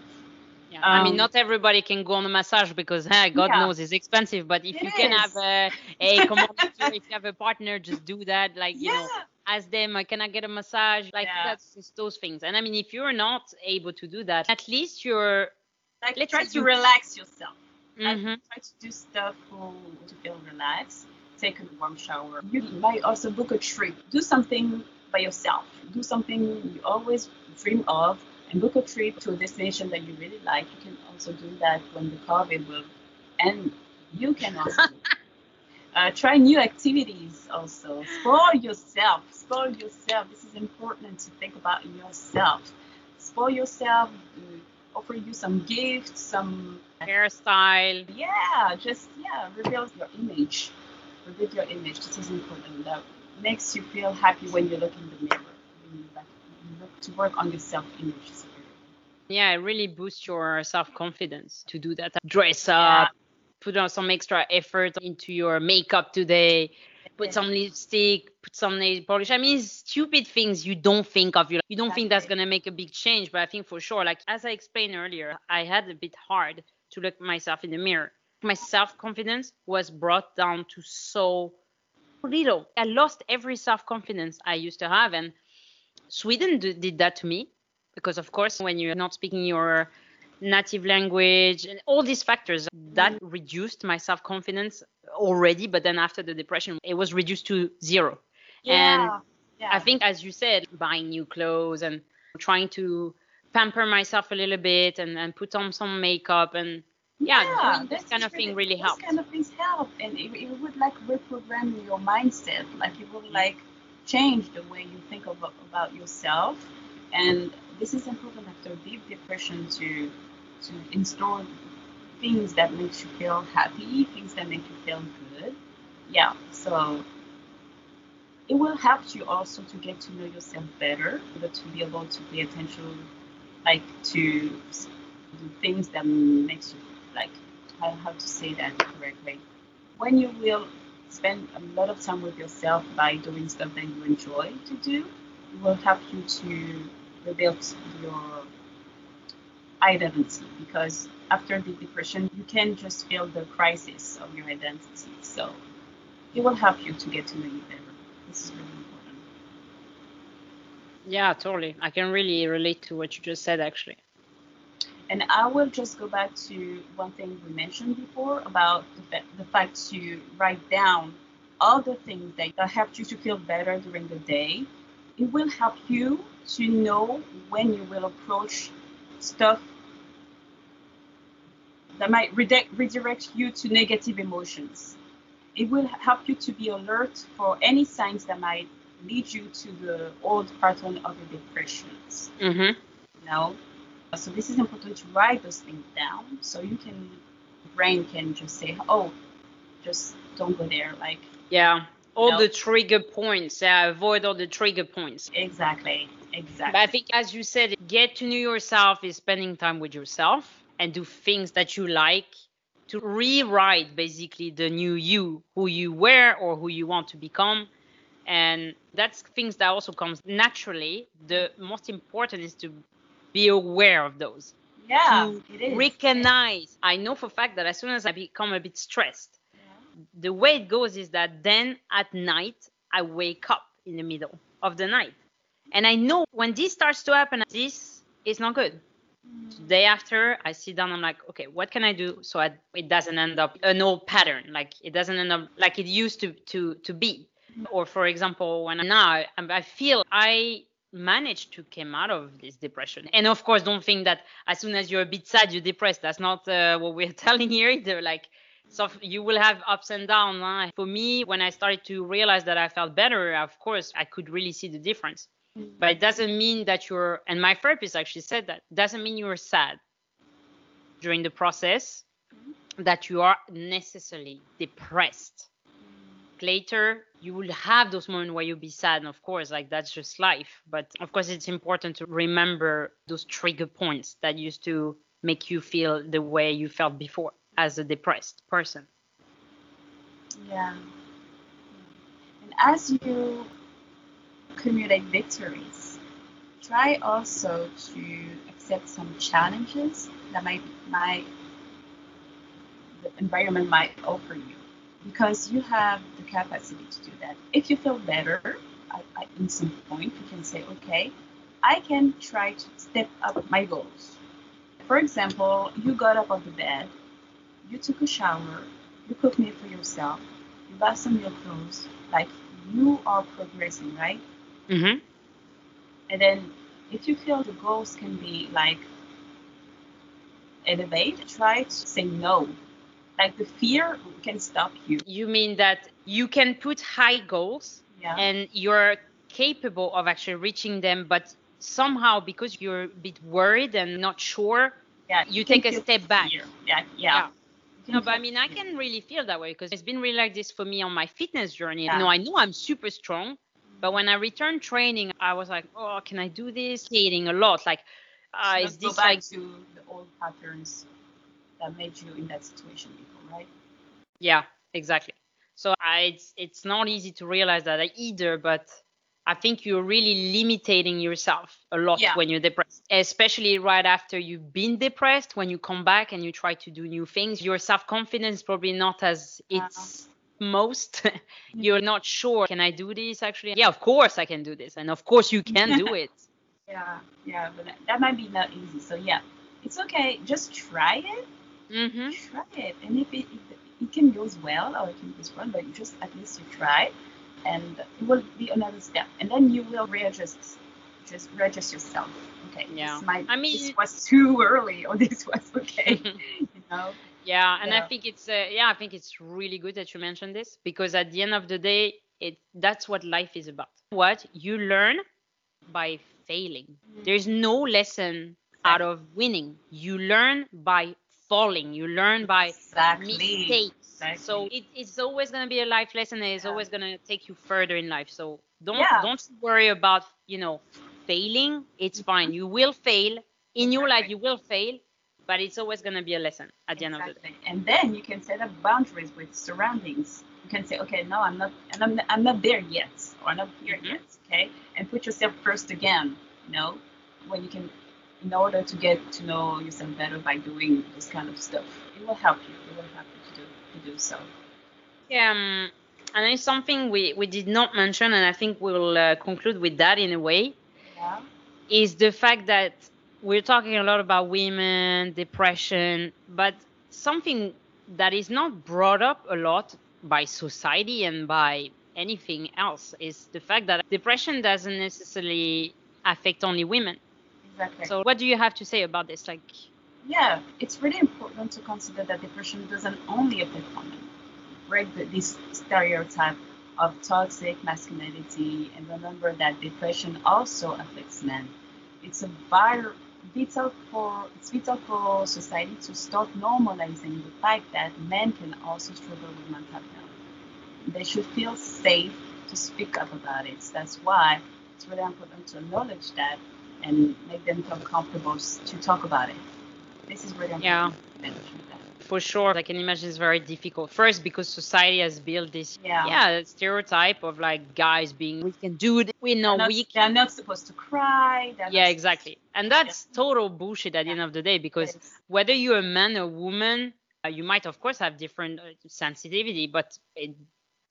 Yeah. Um, I mean, um, not everybody can go on a massage because hey, God yeah. knows it's expensive. But if it you is. can have a, if you have a partner, just do that. Like you yeah. know, ask them, can I get a massage? Like yeah. that's those things. And I mean, if you're not able to do that, at least you're like let's try to you... relax yourself. Mm-hmm. Like, try to do stuff for, to feel relaxed. Take a warm shower. You might also book a trip. Do something by yourself. Do something you always dream of and book a trip to a destination that you really like. You can also do that when the COVID will end. You can also Uh, try new activities also. Spoil yourself. Spoil yourself. This is important to think about yourself. Spoil yourself. uh, Offer you some gifts, some Hairstyle. yeah, just yeah, reveal your image. Reveal your image. This is important. That makes you feel happy when you look in the mirror. When you, like, you look to work on your self-image. Yeah, it really boosts your self confidence to do that. Dress up. Put on some extra effort into your makeup today, put some lipstick, put some nail polish. I mean, stupid things you don't think of. You you don't think that's gonna make a big change, but I think for sure, like as I explained earlier, I had a bit hard to look myself in the mirror. My self confidence was brought down to so little. I lost every self confidence I used to have, and Sweden d- did that to me because, of course, when you're not speaking your native language and all these factors, that mm. reduced my self confidence already. But then after the depression, it was reduced to zero. And Yeah. yeah. I think, as you said, buying new clothes and trying to pamper myself a little bit and, and put on some makeup and yeah, doing this kind of thing really those helped. kind of things help, and it, it would like reprogram your mindset. Like it would mm. like change the way you think of, about yourself, and this is important after deep depression to to install things that makes you feel happy, things that make you feel good. Yeah, so it will help you also to get to know yourself better, but to be able to pay attention, like to do things that makes you like how to say that correctly. When you will spend a lot of time with yourself by doing stuff that you enjoy to do, it will help you to rebuild your identity because after the depression you can just feel the crisis of your identity. So it will help you to get to know you better. This is really important. Yeah, totally. I can really relate to what you just said, actually. And I will just go back to one thing we mentioned before about the, the fact to write down all the things that, that helped you to feel better during the day. It will help you to know when you will approach stuff that might redirect, redirect you to negative emotions. It will help you to be alert for any signs that might lead you to the old pattern of the depressions Mm-hmm. you know so this is important to write those things down so you can brain can just say oh just don't go there like Yeah. All No. the trigger points. Yeah, avoid all the trigger points. exactly exactly But I think, as you said, get to know yourself is spending time with yourself and do things that you like to rewrite basically the new you, who you were or who you want to become. And that's things that also comes naturally. The most important is to be aware of those. yeah it is Recognize. I know for a fact that as soon as I become a bit stressed, Yeah. the way it goes is that then at night I wake up in the middle of the night. And I know when this starts to happen, this is not good. The day after, I sit down, I'm like, okay, what can I do so I, it doesn't end up an old pattern, like it doesn't end up like it used to to to be. Or for example, when I'm now I feel I managed to come out of this depression. And of course, don't think that as soon as you're a bit sad, you're depressed. That's not uh, what we're telling here either. Like so you will have ups and downs. Huh? For me, when I started to realize that I felt better, of course, I could really see the difference. Mm. But it doesn't mean that you're, and my therapist actually said that, doesn't mean you're sad during the process, mm-hmm. that you are necessarily depressed. Later, you will have those moments where you'll be sad, and of course, like that's just life. But of course, it's important to remember those trigger points that used to make you feel the way you felt before as a depressed person. yeah and as you accumulate victories try also to accept some challenges that might might the environment might offer you because you have the capacity to do that. If you feel better at, at in some point, you can say, okay, I can try to step up my goals. For example, you got up of the bed, you took a shower, you cooked meal for yourself, you bought some new clothes, like you are progressing, right? Mm-hmm. And then if you feel the goals can be like elevate, try to say no like the fear can stop you. You mean that you can put high goals Yeah. and you're capable of actually reaching them, but somehow because you're a bit worried and not sure, yeah. you can take a step back. fear. Yeah. Yeah. Yeah. No, but I mean, I can really feel that way because it's been really like this for me on my fitness journey. Yeah. No, I know I'm super strong, but when I returned training, I was like, oh, can I do this? Hating a lot. Like, uh, Not is this like, to the old patterns that made you in that situation before, right? yeah, exactly. So I, it's, it's not easy to realize that either, but I think you're really limiting yourself a lot Yeah. when you're depressed, especially right after you've been depressed. When you come back and you try to do new things, your self confidence is probably not as it's most. you're not sure. Can I do this actually? Yeah, of course I can do this. And of course you can do it. Yeah. Yeah. But that, that might be not easy. So yeah, it's okay. Just try it. mm-hmm. Try it, and if it, it, it can go well or it can go wrong, but you just at least you try, and it will be another step, and then you will readjust, just readjust yourself. Okay. Yeah. This might, I mean- this was too early, or this was okay. you know. Yeah, and I think it's uh, yeah, I think it's really good that you mentioned this because at the end of the day, it that's what life is about. What you learn by failing. There's no lesson out of winning. You learn by falling. You learn by Exactly. mistakes. So it, it's always going to be a life lesson and it's Yeah. always going to take you further in life. So don't Yeah. don't worry about, you know, failing. It's fine. You will fail. In your life you will fail, but it's always going to be a lesson at the end of the day. And then you can set up boundaries with surroundings. You can say, okay, no, I'm not, and I'm, I'm not there yet, or I'm not here Mhm. yet, okay? And put yourself first again, you know, when you can, in order to get to know yourself better by doing this kind of stuff. It will help you. It will help you to do, to do so. Um, and it's something we, we did not mention, and I think we'll uh, conclude with that in a way, Yeah. is the fact that we're talking a lot about women, depression, but something that is not brought up a lot by society and by anything else is the fact that depression doesn't necessarily affect only women. Exactly. So, what do you have to say about this? Like, yeah, it's really important to consider that depression doesn't only affect women. Break the, this stereotype of toxic masculinity and remember that depression also affects men. It's a vital, vital for it's vital for society to start normalizing the fact that men can also struggle with mental health. They should feel safe to speak up about it. That's why it's really important to acknowledge that and make them feel comfortable to talk about it. This is really important Yeah. To mention that. for sure, I can imagine it's very difficult. First, because society has built this Yeah. yeah stereotype of like guys being we can do it we know They're not not, weak they're not supposed to cry. they're yeah exactly and that's total bullshit at the end of the day because whether you're a man or woman uh, you might of course have different uh, sensitivity but it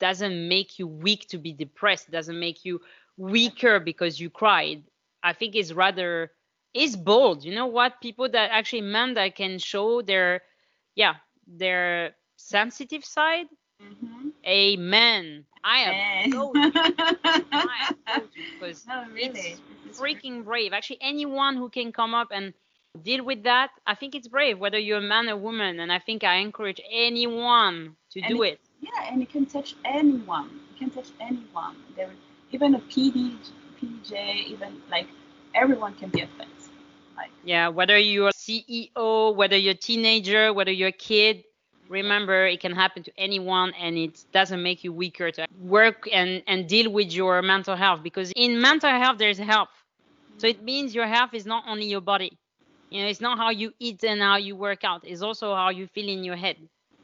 doesn't make you weak to be depressed it doesn't make you weaker because you cried i think it's rather is bold you know what people that actually men that can show their yeah their sensitive side Mhm. amen i am And- so I applaud you because no, really. it's freaking brave. Actually, anyone who can come up and deal with that, I think it's brave, whether you're a man or woman. And I think I encourage anyone to And do it. Yeah, and it can touch anyone. It can touch anyone. There, even a PD, PJ, even like everyone can be affected. Like Yeah, whether you're a CEO, whether you're a teenager, whether you're a kid, remember it can happen to anyone and it doesn't make you weaker to work and, and deal with your mental health because in mental health there's health. So it means your health is not only your body. You know, it's not how you eat and how you work out. It's also how you feel in your head.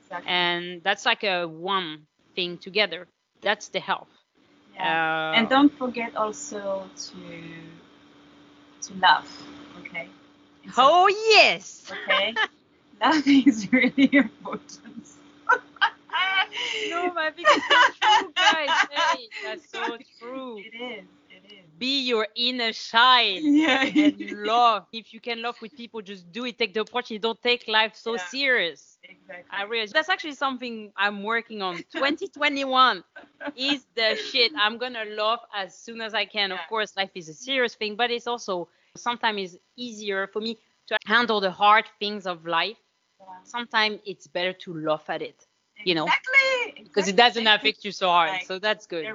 exactly. and that's like a one thing together that's the health yeah. uh, and don't forget also to to laugh. Okay. Oh yes okay. Laughing is really important. no think it's so true guys hey that's so true It is. It is. be your inner child Yeah. and love if you can love with people just do it take the opportunity don't take life so Yeah. serious Exactly. I realize that's actually something I'm working on. 2021 is the shit. I'm gonna laugh as soon as I can. Of course, life is a serious thing, but it's also sometimes it's easier for me to handle the hard things of life Yeah. sometimes it's better to laugh at it you know, exactly because it doesn't affect you so hard. Like, So that's good.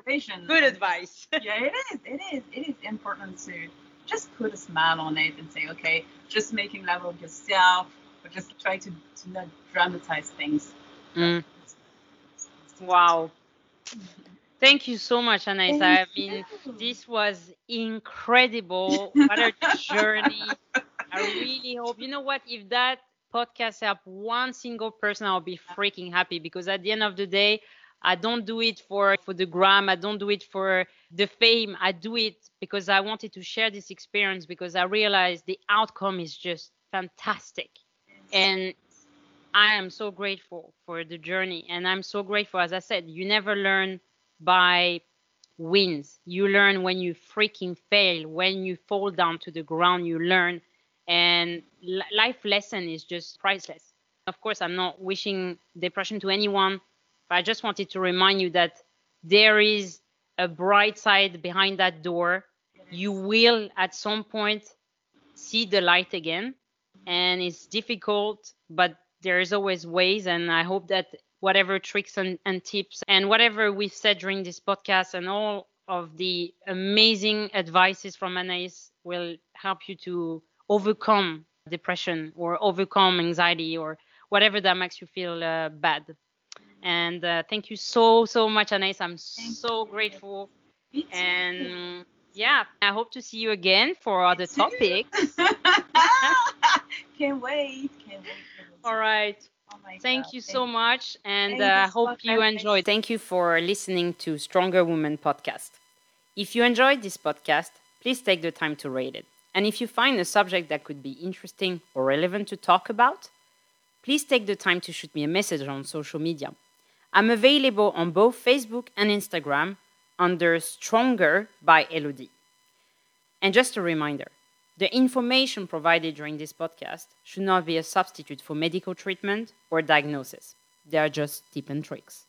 Good advice. yeah, it is. It is. It is important to just put a smile on it and say, okay, just making love of yourself, but just try to, to not dramatize things. Mm. Wow. Thank you so much, Anais. I mean, this was incredible. What a journey. I really hope, you know what, if that podcast helped one single person, I'll be freaking happy because at the end of the day, I don't do it for, for the gram. I don't do it for the fame. I do it because I wanted to share this experience because I realized the outcome is just fantastic. And I am so grateful for the journey. And I'm so grateful, as I said, you never learn by wins. You learn when you freaking fail. When you fall down to the ground, you learn. And life lesson is just priceless. Of course, I'm not wishing depression to anyone, but I just wanted to remind you that there is a bright side behind that door. You will at some point see the light again and it's difficult but there's always ways and i hope that whatever tricks and, and tips and whatever we've said during this podcast and all of the amazing advices from anais will help you to overcome depression or overcome anxiety or whatever that makes you feel uh, bad and uh, thank you so so much anais i'm Thank so you. grateful and yeah i hope to see you again for other topics Can't wait. Can't wait. all right Oh Thank God, you so thank much, and I uh, hope you Anais. enjoyed. Thank you for listening to Stronger Women podcast. If you enjoyed this podcast, please take the time to rate it. And if you find a subject that could be interesting or relevant to talk about, please take the time to shoot me a message on social media. I'm available on both Facebook and Instagram under Stronger by Elodie. And just a reminder the information provided during this podcast should not be a substitute for medical treatment or diagnosis. They are just tip and tricks.